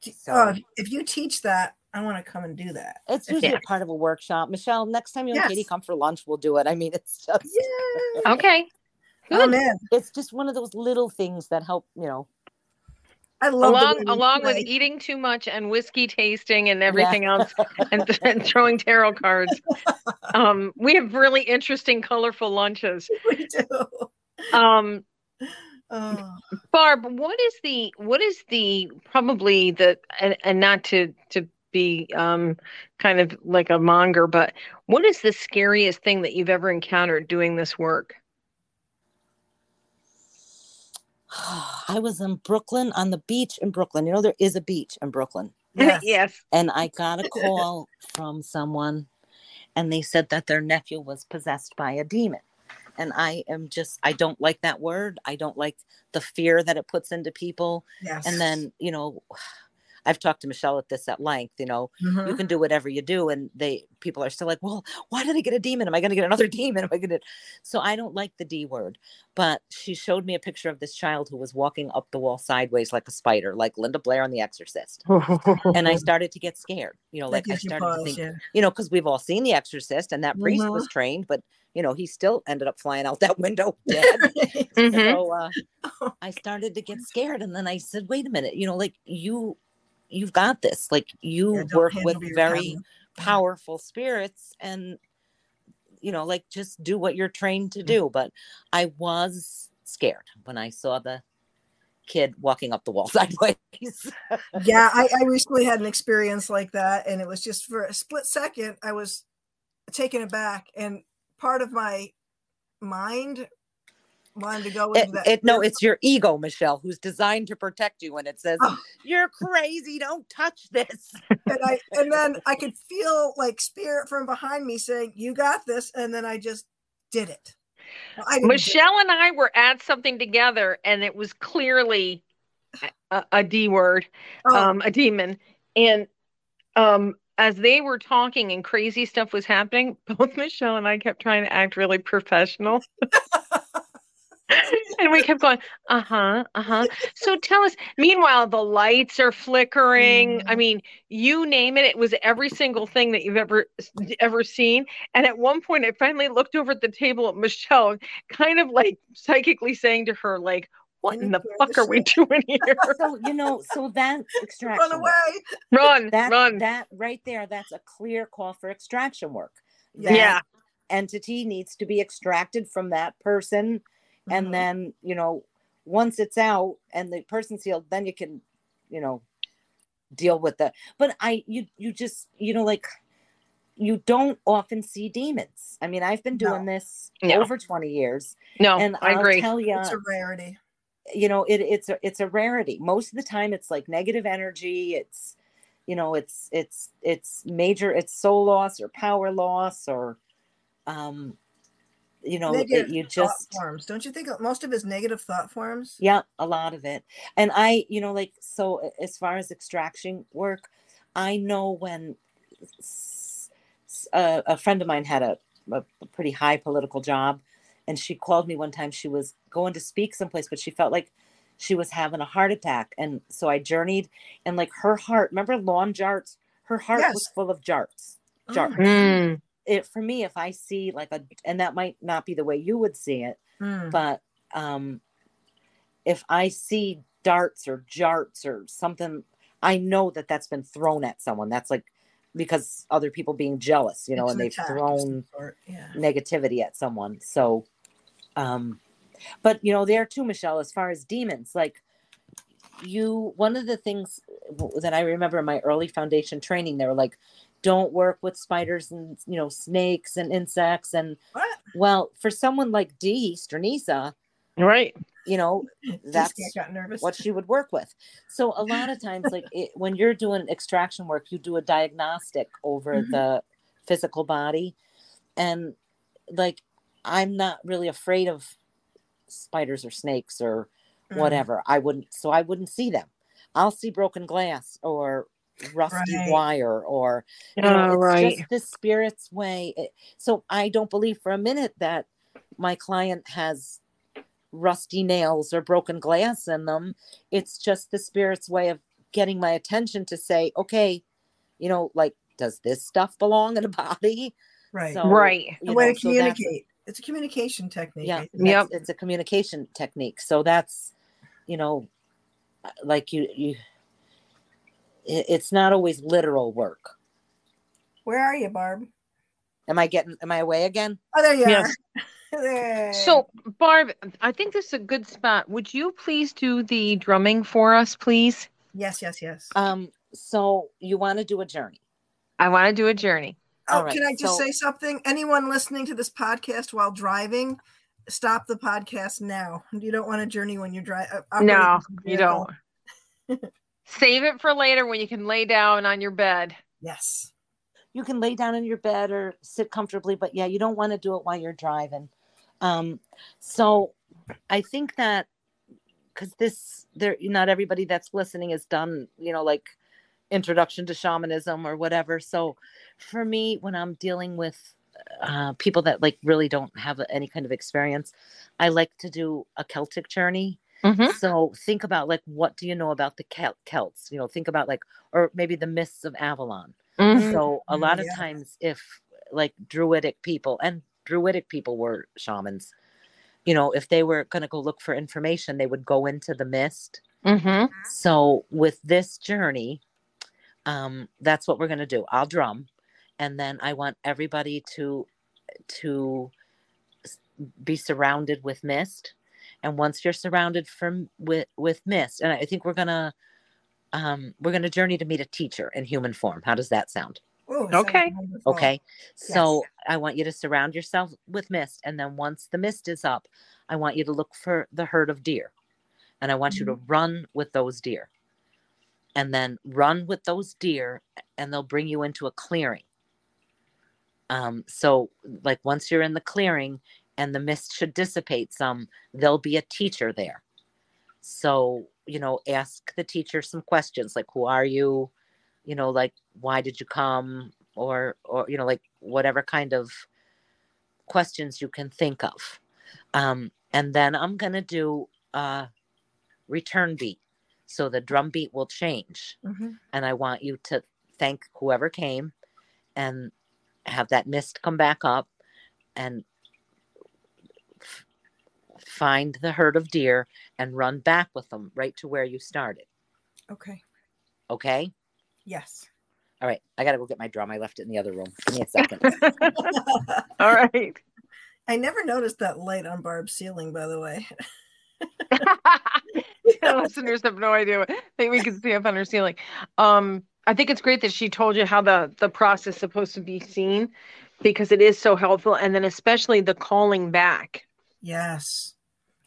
Speaker 7: So-
Speaker 6: Uh, if you teach that, I want to come and do that.
Speaker 7: it's usually
Speaker 4: Yeah.
Speaker 7: a part of a workshop michelle next time you and katie come for lunch we'll do it i mean it's just
Speaker 6: Yeah.
Speaker 4: Okay.
Speaker 6: I'm
Speaker 4: Good.
Speaker 6: in.
Speaker 7: it's just one of those little things that help you know
Speaker 6: I love
Speaker 4: Along along with eating too much and whiskey tasting and everything else and, and throwing tarot cards. Um, we have really interesting, colorful lunches.
Speaker 6: we do.
Speaker 4: Um,
Speaker 6: Oh.
Speaker 4: Barb, what is the what is the probably the and, and not to to be um kind of like a monger, but what is the scariest thing that you've ever encountered doing this work?
Speaker 7: i was in brooklyn on the beach in brooklyn you know there is a beach in brooklyn
Speaker 6: Yes.
Speaker 4: yes.
Speaker 7: and I got a call from someone and they said that their nephew was possessed by a demon. And I am just, I don't like that word. I don't like the fear that it puts into people.
Speaker 6: Yes.
Speaker 7: And then, you know, I've talked to Michelle at this at length, you know,
Speaker 6: Mhm.
Speaker 7: you can do whatever you do. And they, people are still like, well, why did I get a demon? Am I going to get another demon? Am I going to? So I don't like the D word. But she showed me a picture of this child who was walking up the wall sideways like a spider, like Linda Blair on The Exorcist. And I started to get scared, you know, like I started to think,
Speaker 6: yeah.
Speaker 7: you know, because we've all seen The Exorcist and that priest was trained, but, you know, he still ended up flying out that window dead.
Speaker 4: Mhm.
Speaker 7: so uh, I started to get scared. And then I said, wait a minute, you know, like you, you've got this. Like you
Speaker 6: Yeah,
Speaker 7: work with very
Speaker 6: power.
Speaker 7: powerful spirits and, you know, like just do what you're trained
Speaker 6: Mm.
Speaker 7: to do. But I was scared when I saw the kid walking up the wall sideways.
Speaker 6: yeah, I, I recently had an experience like that, and it was just for a split second. I was taken aback, and part of my mind wanted to go into
Speaker 7: It,
Speaker 6: that.
Speaker 7: it no, it's your ego, Michelle, who's designed to protect you. And it says,
Speaker 6: Oh.
Speaker 7: "You're crazy. Don't touch this."
Speaker 6: and I and then I could feel like spirit from behind me saying, "You got this," and then I just did it. Well, I didn't do it.
Speaker 4: Michelle and I were at something together, and it was clearly a, a D word,
Speaker 6: Oh,
Speaker 4: um, a demon. And um, as they were talking and crazy stuff was happening, both Michelle and I kept trying to act really professional. and we kept going, uh huh, uh huh. So tell us. Meanwhile, the lights are flickering. I
Speaker 6: Mhm.
Speaker 4: mean, you name it. It was every single thing that you've ever ever seen. And at one point, I finally looked over at the table at Michelle, kind of like psychically saying to her, like, "What in the fuck
Speaker 6: the
Speaker 4: are we doing here?
Speaker 7: so you know, so that's extraction.
Speaker 6: run
Speaker 7: work.
Speaker 6: away.
Speaker 4: run,
Speaker 7: That
Speaker 4: run!"
Speaker 7: that right there, that's a clear call for extraction work. That
Speaker 4: yeah,
Speaker 7: entity needs to be extracted from that person, and
Speaker 6: Mhm.
Speaker 7: then you know, once it's out and the person's healed, then you can, you know, deal with that. But I, you, you just, you know, like you don't often see demons. I mean, I've been
Speaker 6: No.
Speaker 7: doing this
Speaker 4: No.
Speaker 7: over 20 years,
Speaker 4: No,
Speaker 7: and
Speaker 4: I
Speaker 7: I'll
Speaker 4: agree.
Speaker 7: tell you,
Speaker 6: It's a rarity.
Speaker 7: you know, it, it's a it's a rarity. Most of the time, it's like negative energy. It's you know, it's it's it's major. It's soul loss or power loss or, um, you know,
Speaker 6: Negative
Speaker 7: you
Speaker 6: thought
Speaker 7: just
Speaker 6: forms. Don't you think most of his negative thought forms?
Speaker 7: yeah, a lot of it. And I, you know, like so as far as extraction work, I know when a friend of mine had a, a a pretty high political job and she called me one time she was going to speak someplace but she felt like she was having a heart attack and so I journeyed and like her heart, remember lawn jarts? Her heart was full of jarts.
Speaker 6: Oh
Speaker 7: Jarts.
Speaker 4: Mm,
Speaker 7: It for me if I see like a and that might not be the way you would see it,
Speaker 6: Mm.
Speaker 7: but um if i see darts or jarts or something i know that that's been thrown at someone that's like because other people being jealous you know
Speaker 6: It's
Speaker 7: and
Speaker 6: an
Speaker 7: they've thrown
Speaker 6: Yeah.
Speaker 7: negativity at someone so um but you know there too michelle as far as demons like you one of the things that i remember in my early foundation training they were like don't work with spiders and you know snakes and insects and
Speaker 6: What?
Speaker 7: well for someone like dee stranisa
Speaker 4: right.
Speaker 7: you know that's
Speaker 6: Just got nervous.
Speaker 7: what she would work with so a lot of times like it, when you're doing extraction work you do a diagnostic over
Speaker 6: Mhm.
Speaker 7: the physical body and like i'm not really afraid of spiders or snakes or
Speaker 6: Mm.
Speaker 7: whatever i wouldn't so i wouldn't see them i'll see broken glass or rusty
Speaker 6: Right.
Speaker 7: wire or you know,
Speaker 4: Oh,
Speaker 7: it's
Speaker 4: right.
Speaker 7: just the spirit's way. It- so I don't believe for a minute that my client has rusty nails or broken glass in them. It's just the spirit's way of getting my attention to say, okay, you know, like, does this stuff belong in a body?
Speaker 6: Right.
Speaker 7: So,
Speaker 4: Right.
Speaker 6: a way
Speaker 7: know,
Speaker 6: to
Speaker 7: so
Speaker 6: communicate. It's a communication technique.
Speaker 7: yeah,
Speaker 6: I
Speaker 4: Yep.
Speaker 7: it's a communication technique. So that's, you know, uh, like you, you, it- it's not always literal work.
Speaker 6: Where are you, Barb?
Speaker 7: Am I getting, am I away again?
Speaker 6: Oh, there you
Speaker 4: Yes.
Speaker 6: are. There.
Speaker 4: So, Barb, I think this is a good spot. Would you please do the drumming for us, please?
Speaker 6: yes, yes, yes.
Speaker 7: Um, so you want to do a journey.
Speaker 4: I want to do a journey.
Speaker 6: oh,
Speaker 7: all right,
Speaker 6: can I just
Speaker 7: so-
Speaker 6: say something? Anyone listening to this podcast while driving, stop the podcast now. You don't want a journey when you're driving.
Speaker 4: No, you don't. Save it for later when you can lay down on your bed.
Speaker 6: Yes.
Speaker 7: You can lay down in your bed or sit comfortably, but yeah, you don't want to do it while you're driving. Um, so I think that because this there not everybody that's listening has done, you know, like introduction to shamanism or whatever. So for me, when I'm dealing with uh, people that like really don't have any kind of experience, I like to do a Celtic journey.
Speaker 4: Mhm.
Speaker 7: So think about like what do you know about the Celt- Celts? You know, think about like or maybe the myths of Avalon.
Speaker 4: Mhm.
Speaker 7: So a
Speaker 6: Mm,
Speaker 7: lot of
Speaker 6: yeah.
Speaker 7: times, if like druidic people and druidic people were shamans, you know, if they were going to go look for information, they would go into the mist.
Speaker 4: Mhm.
Speaker 7: So with this journey, um, that's what we're going to do. I'll drum, and then I want everybody to to be surrounded with mist. And once you're surrounded from with with mist, and I think we're gonna um, we're gonna journey to meet a teacher in human form. How does that sound?
Speaker 6: Oh, sounds
Speaker 4: Okay.
Speaker 6: wonderful.
Speaker 7: Okay. So I want you to surround yourself with mist. And then once the mist is up, I want you to look for the herd of deer. And I want you to run with those deer. And then run with those deer, and they'll bring you into a clearing. Um, so, like, once you're in the clearing and the mist should dissipate some, there'll be a teacher there. So, you know, ask the teacher some questions like, who are you? You know, like, why did you come? Or, or, you know, like whatever kind of questions you can think of. Um, and then I'm going to do a return beat. So the drum beat will change.
Speaker 6: Mhm.
Speaker 7: And I want you to thank whoever came and have that mist come back up and find the herd of deer and run back with them right to where you started.
Speaker 6: Okay.
Speaker 7: Okay.
Speaker 6: Yes.
Speaker 7: All right. I got to go get my drum. I left it in the other room. Give me a second.
Speaker 4: All right.
Speaker 6: I never noticed that light on Barb's ceiling, by the way.
Speaker 4: the listeners have no idea. what- I think we can see up on her ceiling. Um, I think it's great that she told you how the the process is supposed to be seen because it is so helpful and then especially the calling back.
Speaker 6: Yes.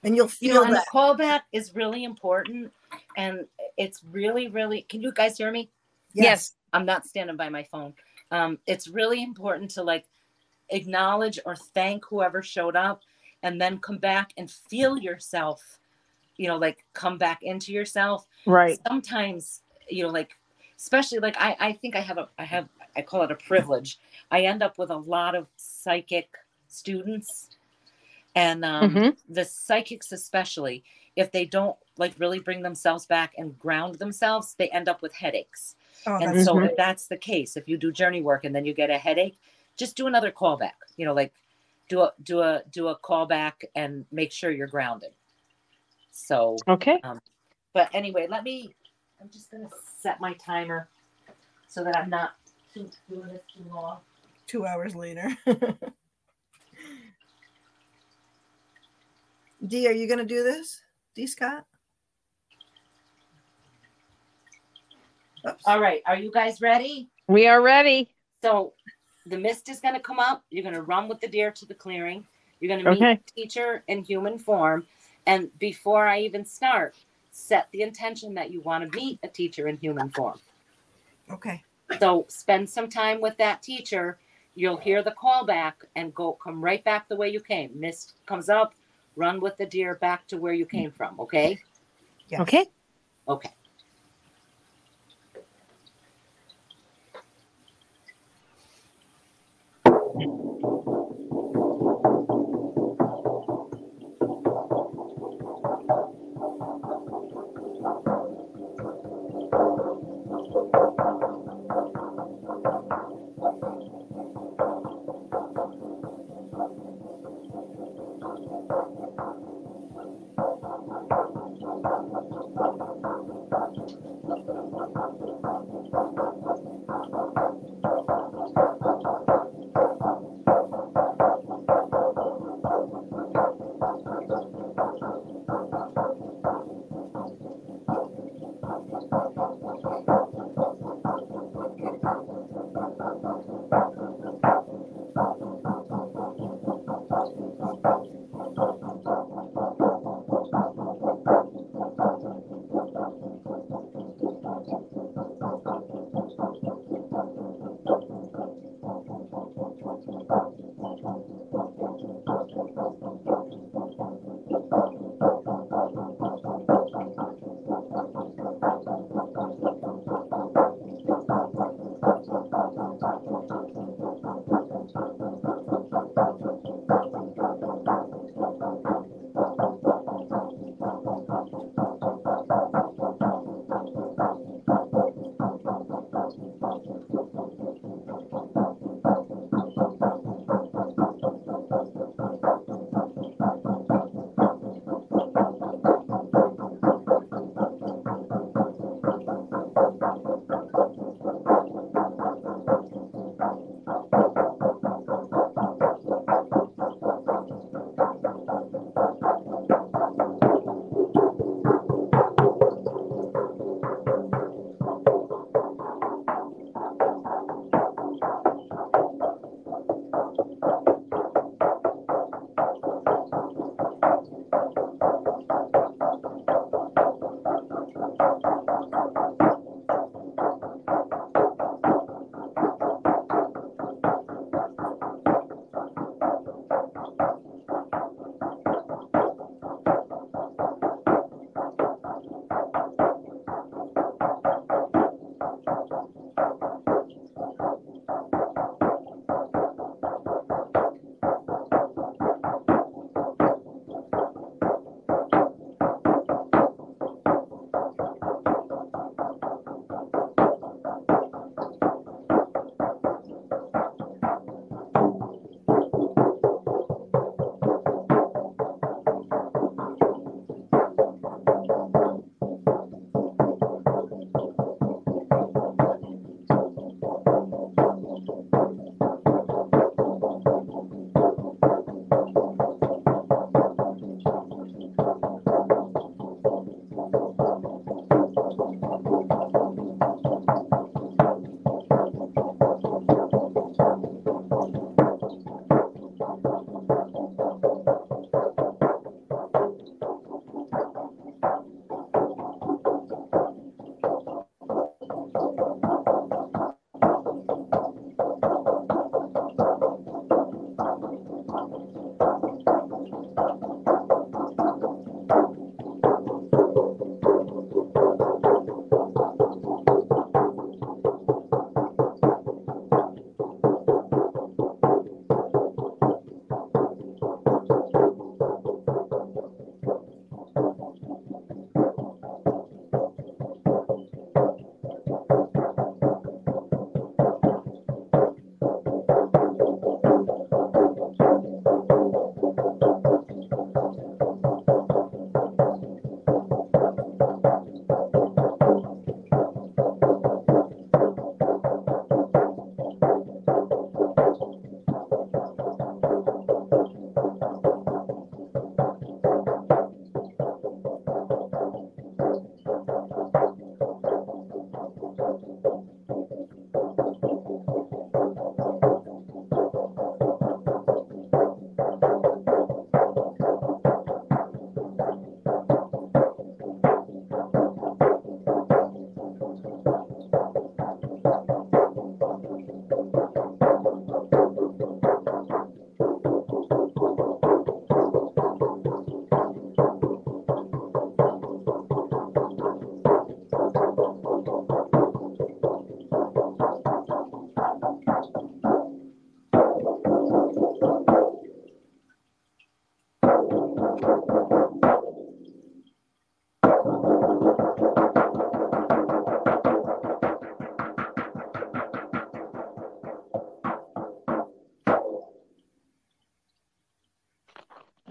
Speaker 6: And you'll
Speaker 7: you
Speaker 6: feel
Speaker 7: know, and
Speaker 6: that.
Speaker 7: the callback is really important, and it's really, really. Can you guys hear me?
Speaker 6: Yes.
Speaker 7: I'm not standing by my phone. Um, it's really important to like acknowledge or thank whoever showed up, and then come back and feel yourself. You know, like come back into yourself.
Speaker 4: Right.
Speaker 7: Sometimes, you know, like especially like I, I think I have a I have I call it a privilege. I end up with a lot of psychic students, and um,
Speaker 4: Mhm.
Speaker 7: the psychics especially if they don't like really bring themselves back and ground themselves, they end up with headaches.
Speaker 6: Oh,
Speaker 7: and so
Speaker 4: Mhm.
Speaker 7: if that's the case, if you do journey work and then you get a headache, just do another callback. You know, like do a do a do a callback and make sure you're grounded. So,
Speaker 4: Okay.
Speaker 7: but anyway, let me. I'm just gonna set my timer so that I'm not too, doing this too long.
Speaker 6: two hours later. D, are you going to do this? D, Scott? Oops.
Speaker 7: All right, are you guys ready?
Speaker 4: We are ready.
Speaker 7: So the mist is going to come up. You're going to run with the deer to the clearing. You're going to meet
Speaker 4: Okay.
Speaker 7: the teacher in human form. And before I even start, set the intention that you want to meet a teacher in human form.
Speaker 6: Okay.
Speaker 7: So spend some time with that teacher. You'll hear the call back and go come right back the way you came. Mist comes up, run with the deer back to where you came from. Okay.
Speaker 6: Yes.
Speaker 4: Okay.
Speaker 7: Okay.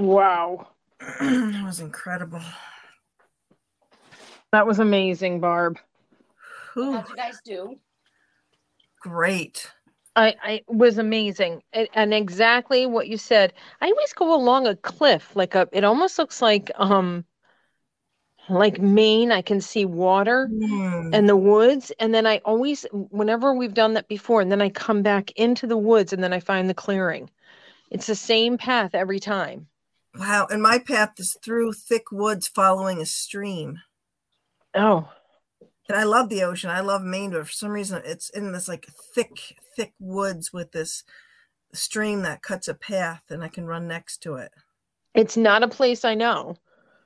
Speaker 4: Wow.
Speaker 6: that was incredible.
Speaker 4: That was amazing, Barb.
Speaker 6: Whew,
Speaker 7: How'd you guys do?
Speaker 6: great.
Speaker 4: I, I was amazing. And, and exactly what you said. I always go along a cliff, like a, it almost looks like, um, like Maine. I can see water
Speaker 6: Mm.
Speaker 4: and the woods. And then I always, whenever we've done that before, and then I come back into the woods and then I find the clearing. It's the same path every time.
Speaker 6: Wow. And my path is through thick woods following a stream.
Speaker 4: Oh,
Speaker 6: And I love the ocean. I love Maine, but for some reason it's in this like thick, thick woods with this stream that cuts a path and I can run next to it.
Speaker 4: it's not a place I know.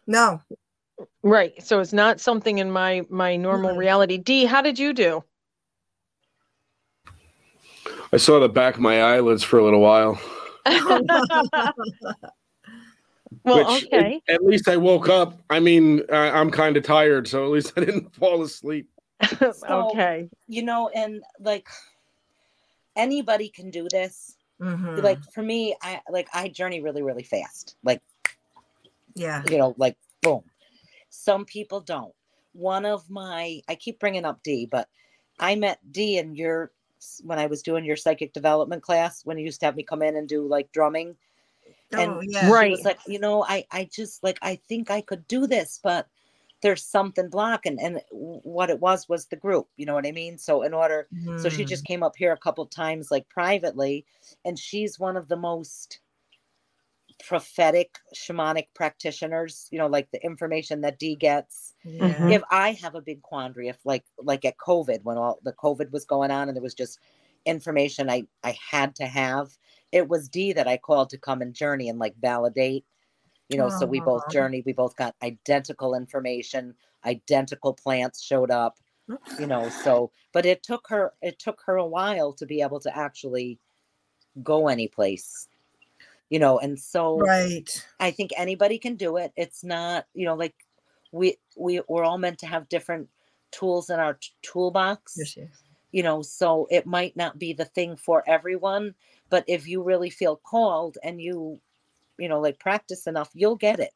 Speaker 6: No.
Speaker 4: Right. So it's not something in my my normal
Speaker 6: Mhm.
Speaker 4: reality. D, how did you do?
Speaker 5: I saw the back of my eyelids for a little while.
Speaker 4: well,
Speaker 5: which
Speaker 4: okay.
Speaker 5: At, at least I woke up. I mean, I, I'm kind of tired, so at least I didn't fall asleep.
Speaker 4: okay.
Speaker 7: You know, and like anybody can do this.
Speaker 6: Mhm.
Speaker 7: Like for me, I like I journey really, really fast. Like
Speaker 6: yeah.
Speaker 7: you know, like boom. Some people don't. One of my, I keep bringing up D, but I met D in your when I was doing your psychic development class when you used to have me come in and do like drumming. And
Speaker 6: Oh, yeah.
Speaker 7: She
Speaker 4: Right.
Speaker 7: was like, you know, I I just like I think I could do this, but there's something blocking. And what it was was the group. You know what I mean? So in order, so she
Speaker 6: Mm.
Speaker 7: just came up here a couple times, like privately, and she's one of the most prophetic shamanic practitioners. You know, like the information that D gets.
Speaker 6: Yeah.
Speaker 4: Mhm.
Speaker 7: If I have a big quandary, if like like at COVID when all the COVID was going on and there was just information I I had to have, it was D that I called to come and journey and like validate. You know, so we both journeyed. We both got identical information. Identical plants showed up you know so but it took her it took her a while to be able to actually go any place you know and so
Speaker 6: Right.
Speaker 7: i think anybody can do it it's not you know like we we we're all meant to have different tools in our t- toolbox
Speaker 6: Yes, yes.
Speaker 7: You know so it might not be the thing for everyone but if you really feel called and you you know like practice enough you'll get it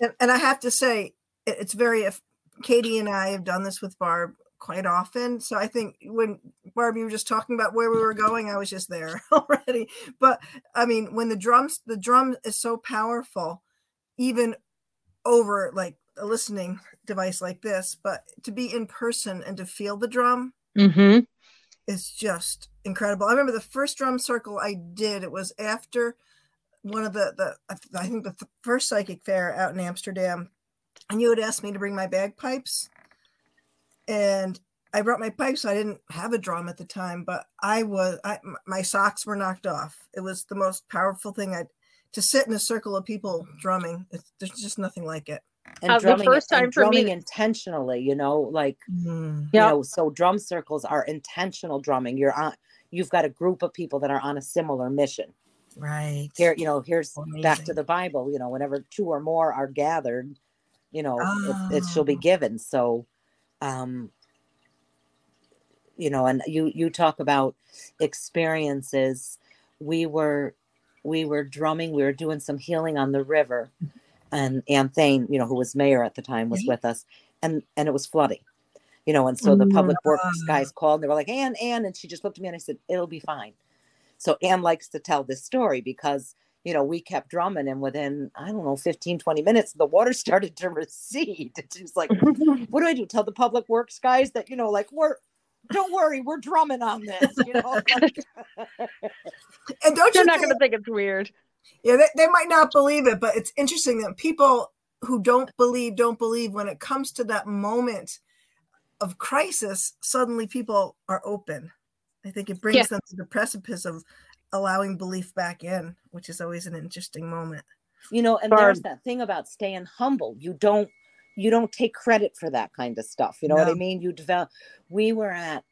Speaker 6: And, and I have to say, it's very, if Katie and I have done this with Barb quite often. So I think when Barb, you were just talking about where we were going, I was just there already. But I mean, when the drums, the drum is so powerful, even over like a listening device like this, but to be in person and to feel the drum
Speaker 4: Mm-hmm.
Speaker 6: is just incredible. I remember the first drum circle I did. It was after one of the the I think the th- first psychic fair out in Amsterdam, and you had asked me to bring my bagpipes, and I brought my pipes. I didn't have a drum at the time, but I was I, m- my socks were knocked off. It was the most powerful thing I to sit in a circle of people drumming. It's, there's just nothing like it.
Speaker 7: And
Speaker 4: Uh, the
Speaker 7: drumming,
Speaker 4: first
Speaker 7: and
Speaker 4: time for me
Speaker 7: drumming
Speaker 4: that-
Speaker 7: intentionally you know like
Speaker 6: Mm.
Speaker 4: Yeah.
Speaker 7: you know so drum circles are intentional drumming you're on you've got a group of people that are on a similar mission
Speaker 6: Right.
Speaker 7: here you know here's back to the bible you know whenever two or more are gathered you know it, it shall be
Speaker 6: Oh.
Speaker 7: given so um you know and you you talk about experiences we were we were drumming we were doing some healing on the river and Ann Thane, you know who was mayor at the time was with us and and it was flooding you know and so the public works
Speaker 6: Mm.
Speaker 7: guys called and they were like ann ann and she just looked at me and i said it'll be fine so ann likes to tell this story because you know we kept drumming and within i don't know 15 20 minutes the water started to recede and she was like what do i do tell the public works guys that you know like we're don't worry we're drumming on this you know like,
Speaker 6: And don't
Speaker 4: They're
Speaker 6: you
Speaker 4: not
Speaker 6: think-
Speaker 4: going to think it's weird.
Speaker 6: Yeah, they, they might not believe it, but it's interesting that people who don't believe don't believe when it comes to that moment of crisis, suddenly people are open. I think it brings
Speaker 4: Yeah.
Speaker 6: them to the precipice of allowing belief back in, which is always an interesting moment.
Speaker 7: you know and
Speaker 4: Barb.
Speaker 7: there's that thing about staying humble you don't you don't take credit for that kind of stuff you know what i mean you develop we were at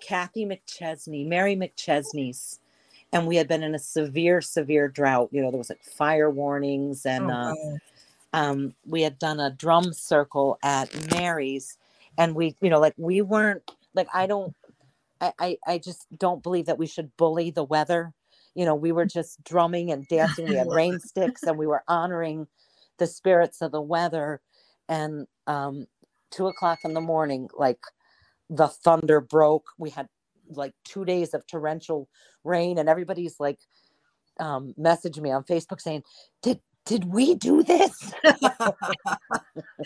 Speaker 7: kathy mcchesney mary mcchesney's and we had been in a severe severe drought you know there was like fire warnings and
Speaker 6: Oh,
Speaker 7: uh, um, we had done a drum circle at Mary's, and we, you know, like we weren't like I don't, I, I, I just don't believe that we should bully the weather. you know, we were just drumming and dancing. We had rain sticks and we were honoring the spirits of the weather. And um, two o'clock in the morning, like the thunder broke. We had like two days of torrential rain, and everybody's like um, messaging me on Facebook saying, "Did did we do this?"
Speaker 4: of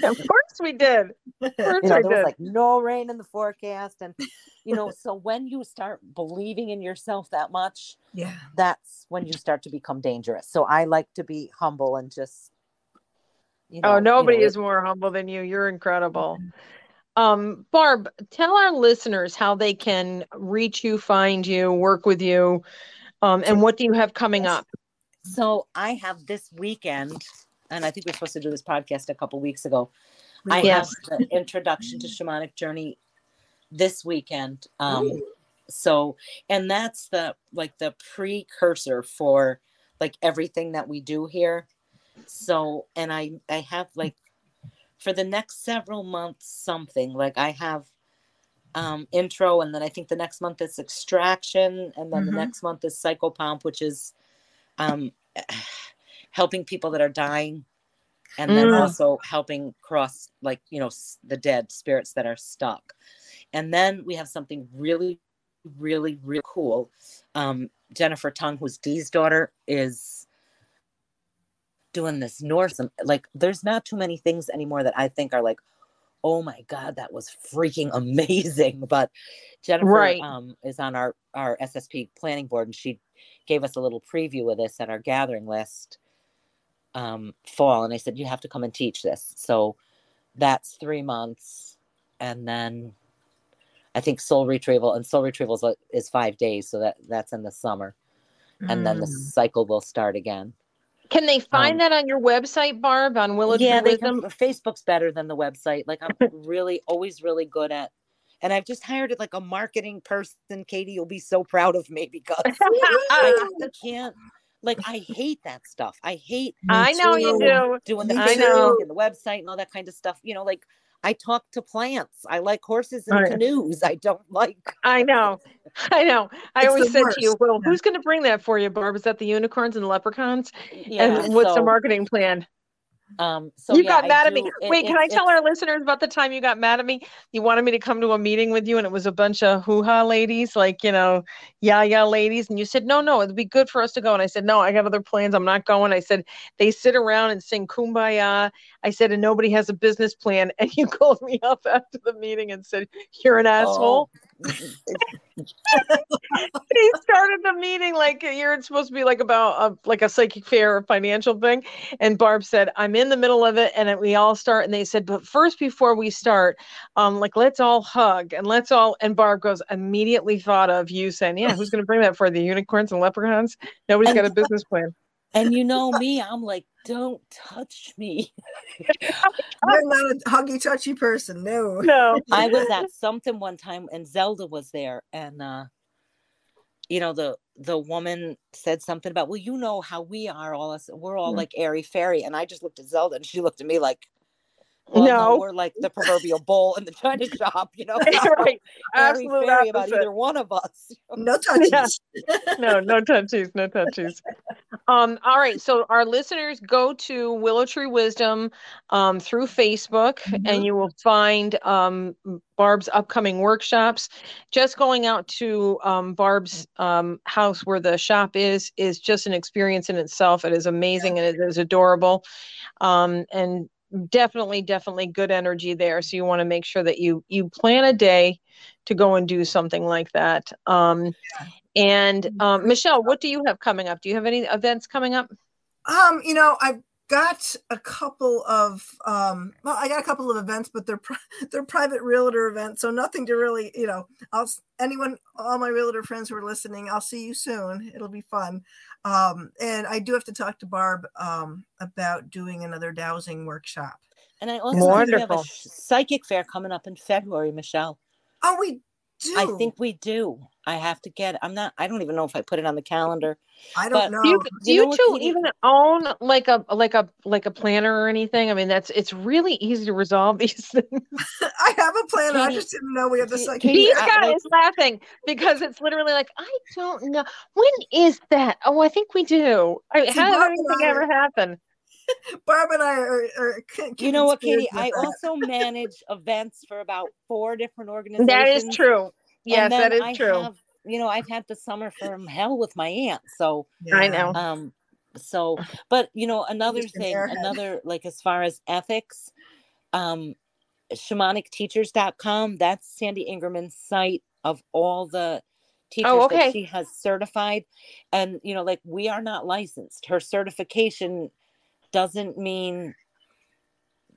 Speaker 4: course we did. Of course
Speaker 7: you know, there was like no rain in the forecast, and you know, so when you start believing in yourself that much,
Speaker 6: Yeah.
Speaker 7: that's when you start to become dangerous. So I like to be humble and just. You know,
Speaker 4: oh,
Speaker 7: you
Speaker 4: nobody
Speaker 7: know,
Speaker 4: is more humble than you. You're incredible. Um, Barb, tell our listeners how they can reach you, find you, work with you, um, and what do you have coming up?
Speaker 7: So I have this weekend, and I think we are supposed to do this podcast a couple weeks ago. I
Speaker 4: Yes.
Speaker 7: have the introduction to shamanic journey this weekend. Um,
Speaker 6: Ooh.
Speaker 7: so, and that's the like the precursor for like everything that we do here. So, and I I have like for the next several months something like I have um intro and then I think the next month is extraction and then the
Speaker 6: Mhm.
Speaker 7: next month is psychopomp which is um helping people that are dying and then
Speaker 4: Mm.
Speaker 7: also helping cross like you know the dead spirits that are stuck and then we have something really really really cool um jennifer tung who's dee's daughter is doing this north like there's not too many things anymore that i think are like oh my god that was freaking amazing. But jennifer
Speaker 4: Right.
Speaker 7: um, is on our our ssp planning board and she gave us a little preview of this at our gathering last um, fall. And i said you have to come and teach this. So that's three months. And then i think soul retrieval and soul retrieval is, is five days. So that that's in the summer. And then the
Speaker 6: Mm.
Speaker 7: cycle will start again
Speaker 4: Can they find
Speaker 7: Um,
Speaker 4: that on your website, Barb, on Willow
Speaker 7: yeah, can, Facebook's better than the website. Like I'm really always really good at, and I've just hired like a marketing person. Katie, you'll be so proud of me because I can't. Like I hate that stuff. I hate
Speaker 4: I know you do.
Speaker 7: doing the
Speaker 4: I know.
Speaker 7: and the website and all that kind of stuff. You know, like I talk to plants. I like horses and
Speaker 4: Right.
Speaker 7: canoes. I don't like.
Speaker 4: I know. I know. I
Speaker 6: It's
Speaker 4: always said to you, well,
Speaker 6: yeah.
Speaker 4: who's going to bring that for you, Barb? Is that the unicorns and leprechauns?
Speaker 7: Yeah.
Speaker 4: and what's the marketing plan?
Speaker 7: Um. So
Speaker 4: you
Speaker 7: yeah,
Speaker 4: got mad at me.
Speaker 7: do- it-
Speaker 4: Wait, can I tell our listeners about the time you got mad at me? You wanted me to come to a meeting with you, and it was a bunch of hoo ha ladies, like, you know, yeah, yeah ladies. And you said, no, no, it'd be good for us to go. And I said, no, I got other plans. I'm not going. I said, they sit around and sing kumbaya. I said, and nobody has a business plan. And you called me up after the meeting and said, you're an asshole.
Speaker 7: Oh,
Speaker 4: he started the meeting like you're supposed to be like about a, like a psychic fair or financial thing. And barb said i'm in the middle of it and we all start and they said but first before we start um like let's all hug and let's all and barb goes immediately thought of you saying yeah who's going to bring that for the unicorns and leprechauns? Nobody's got a business plan
Speaker 7: and you know me, I'm like, don't touch me.
Speaker 6: You're not a huggy touchy person. No.
Speaker 4: no
Speaker 7: I was at something one time and Zelda was there and uh you know the the woman said something about well you know how we are all us we're all
Speaker 4: Mm.
Speaker 7: like airy fairy and I just looked at Zelda and she looked at me like well, no.
Speaker 4: No.
Speaker 7: we're like the proverbial bull in the china shop you know
Speaker 4: right
Speaker 7: airy fairy about either one of us
Speaker 6: No touches.
Speaker 4: Yeah. no, no touchies, no touchies. Um, all right. So our listeners go to Willow Tree Wisdom um, through Facebook,
Speaker 6: Mhm.
Speaker 4: and you will find um, Barb's upcoming workshops. Just going out to um, Barb's um, house where the shop is is just an experience in itself. It is amazing and it is adorable, um, and definitely, definitely good energy there. So you want to make sure that you you plan a day to go and do something like that. Um, and um, Michelle, what do you have coming up? Do you have any events coming up?
Speaker 6: Um, you know, I've got a couple of um well, I got a couple of events, but they're pri- they're private realtor events, so nothing to really, you know, I'll anyone all my realtor friends who are listening, I'll see you soon. It'll be fun. Um, and I do have to talk to Barb um about doing another dowsing workshop.
Speaker 7: and I also think we have a psychic fair coming up in February Michelle
Speaker 6: Oh, we do.
Speaker 7: I think we do. I have to get. I'm not. I don't even know if I put it on the calendar.
Speaker 6: I don't know.
Speaker 4: Do you, do
Speaker 7: you
Speaker 4: you,
Speaker 7: know what,
Speaker 4: two even own like a like a like a planner or anything? I mean, that's it's really easy to resolve these things.
Speaker 6: I have a plan. I just didn't know we had this.
Speaker 7: Like
Speaker 4: These guys laughing because it's literally like I don't know when is that. Oh, I think we do. I,
Speaker 6: See,
Speaker 4: how did
Speaker 6: Bob and
Speaker 4: anything ever happen?
Speaker 6: Barb and I are. are
Speaker 7: You know what, Katie? I
Speaker 6: that.
Speaker 7: also manage events for about four different organizations.
Speaker 4: That is true. Yes,
Speaker 7: And
Speaker 4: that
Speaker 7: then
Speaker 4: is
Speaker 7: I
Speaker 4: true.
Speaker 7: have- you know, I've had the summer from hell with my aunt. So,
Speaker 4: I know.
Speaker 7: um, so, but you know, another thing, another like as far as ethics, um, shamanicteachers.com, that's Sandy Ingerman's site of all the teachers
Speaker 4: Oh, okay.
Speaker 7: that she has certified. And, you know, like we are not licensed. Her certification doesn't mean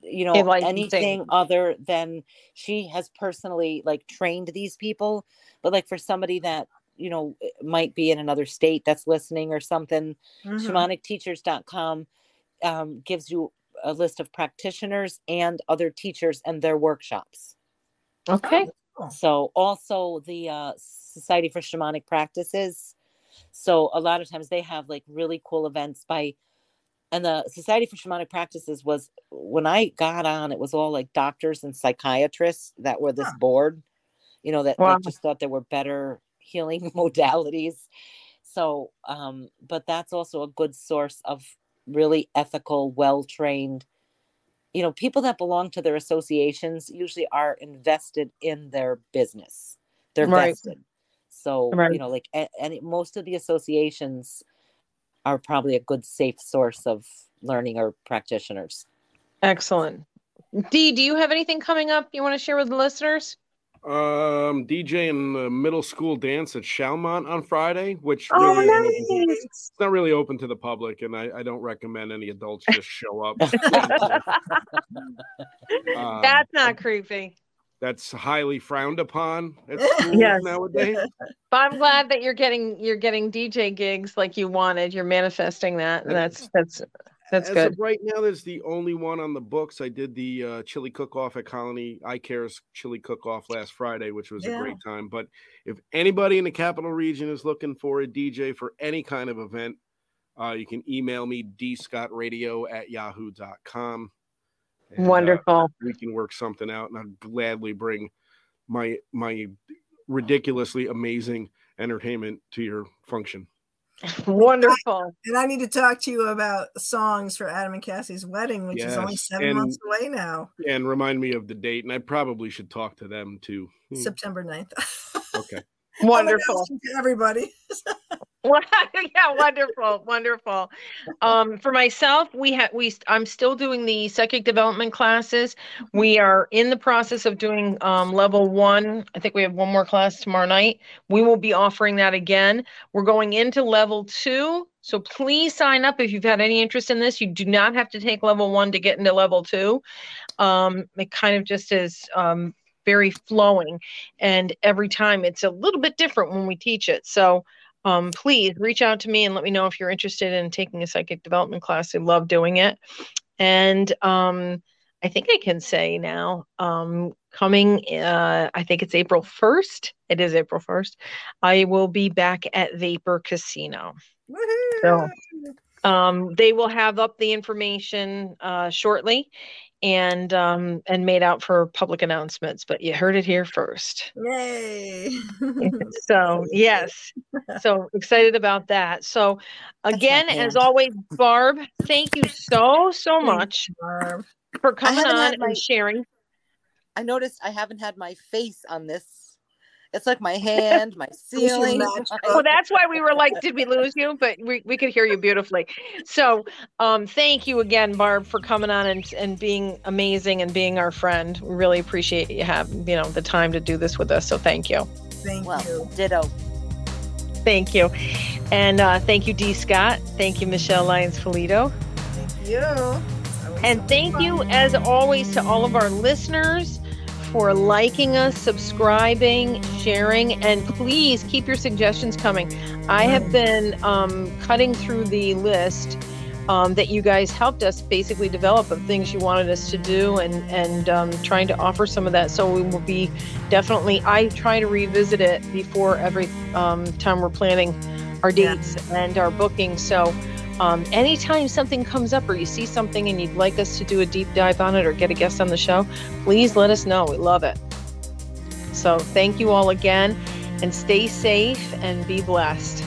Speaker 7: you know
Speaker 4: A
Speaker 7: anything other than she has personally like trained these people. But like for somebody that you know might be in another state that's listening or something
Speaker 6: Mhm.
Speaker 7: shamanicteachers.com um, gives you a list of practitioners and other teachers and their workshops.
Speaker 4: Okay.
Speaker 7: So also the uh, society for shamanic practices. So a lot of times they have like really cool events by and the society for shamanic practices was when i got on it was all like doctors and psychiatrists that were this
Speaker 6: Huh.
Speaker 7: board you know that
Speaker 4: Wow.
Speaker 7: like, just thought there were better healing modalities so um but that's also a good source of really ethical well trained you know people that belong to their associations usually are invested in their business they're
Speaker 4: Right.
Speaker 7: vested so
Speaker 4: Right.
Speaker 7: you know like and most of the associations are probably a good safe source of learning or practitioners
Speaker 4: Excellent. Dee, do you have anything coming up you want to share with the listeners?
Speaker 5: Um, DJ in the middle school dance at Schalmont on Friday, which
Speaker 4: Oh,
Speaker 5: really isn't open to-
Speaker 4: nice.
Speaker 5: it's not really open to the public, and I, I don't recommend any adults just show up. Um,
Speaker 4: That's not creepy.
Speaker 5: That's highly frowned upon at schools
Speaker 4: Yes.
Speaker 5: nowadays.
Speaker 4: But I'm glad that you're getting you're getting DJ gigs like you wanted. You're manifesting that. And that's that's that's
Speaker 5: As
Speaker 4: good.
Speaker 5: of right now, there's the only one on the books. I did the uh, chili cook off at Colony Eye Care's chili cook off last Friday, which was
Speaker 6: Yeah.
Speaker 5: a great time. But if anybody in the capital region is looking for a DJ for any kind of event, uh, you can email me dscottradio at yahoo.com. And, uh,
Speaker 4: Wonderful.
Speaker 5: we can work something out, and I'd gladly bring my my ridiculously amazing entertainment to your function.
Speaker 4: Wonderful.
Speaker 6: And I need to talk to you about songs for Adam and Cassie's wedding, which is only seven
Speaker 5: and-
Speaker 6: months away now,
Speaker 5: And remind me of the date, and I probably should talk to them too. Hmm,
Speaker 6: September 9th.
Speaker 5: Okay.
Speaker 4: Wonderful.
Speaker 6: everybody.
Speaker 4: yeah, wonderful, wonderful. Um, for myself, we have we I'm still doing the psychic development classes. We are in the process of doing um, level one. I think we have one more class tomorrow night. We will be offering that again. We're going into level two. So please sign up if you've had any interest in this. You do not have to take level one to get into level two. Um, it kind of just is um, very flowing, and every time it's a little bit different when we teach it. So um, please reach out to me and let me know if you're interested in taking a psychic development class. I love doing it. And um, I think I can say now, um, coming, uh, I think it's April 1st. It is April 1st. I will be back at Vapor Casino.
Speaker 6: Woohoo!
Speaker 4: Um, they will have up the information uh, shortly and um, and made out for public announcements, but you heard it here first.
Speaker 6: Yay!
Speaker 4: So yes, so excited about that. So again, as always, Barb, thank you so so much for coming on
Speaker 7: my-
Speaker 4: and sharing.
Speaker 7: i noticed i haven't had my face on this it's like my hand my ceiling
Speaker 6: match
Speaker 7: my-
Speaker 6: up.
Speaker 4: Well, that's why we were like, did we lose you? But we, we could hear you beautifully. So um, thank you again, Barb, for coming on and, and being amazing and being our friend. We really appreciate you have you know the time to do this with us. So thank you.
Speaker 6: Thank
Speaker 7: well
Speaker 6: you.
Speaker 7: ditto
Speaker 4: Thank you. And uh, thank you, D. Scott. Thank you, Michelle Lyons Polito.
Speaker 6: Thank you.
Speaker 4: And
Speaker 6: so
Speaker 4: thank
Speaker 6: fun.
Speaker 4: you, as always, to all of our listeners for liking us, subscribing, sharing, and please keep your suggestions coming. I have been um, cutting through the list um, that you guys helped us basically develop of things you wanted us to do and and um, trying to offer some of that. So we will be definitely. I try to revisit it before every um, time we're planning our dates yeah. and our bookings. So. Um, anytime something comes up or you see something and you'd like us to do a deep dive on it or get a guest on the show, please let us know. We love it. So, thank you all again and stay safe and be blessed.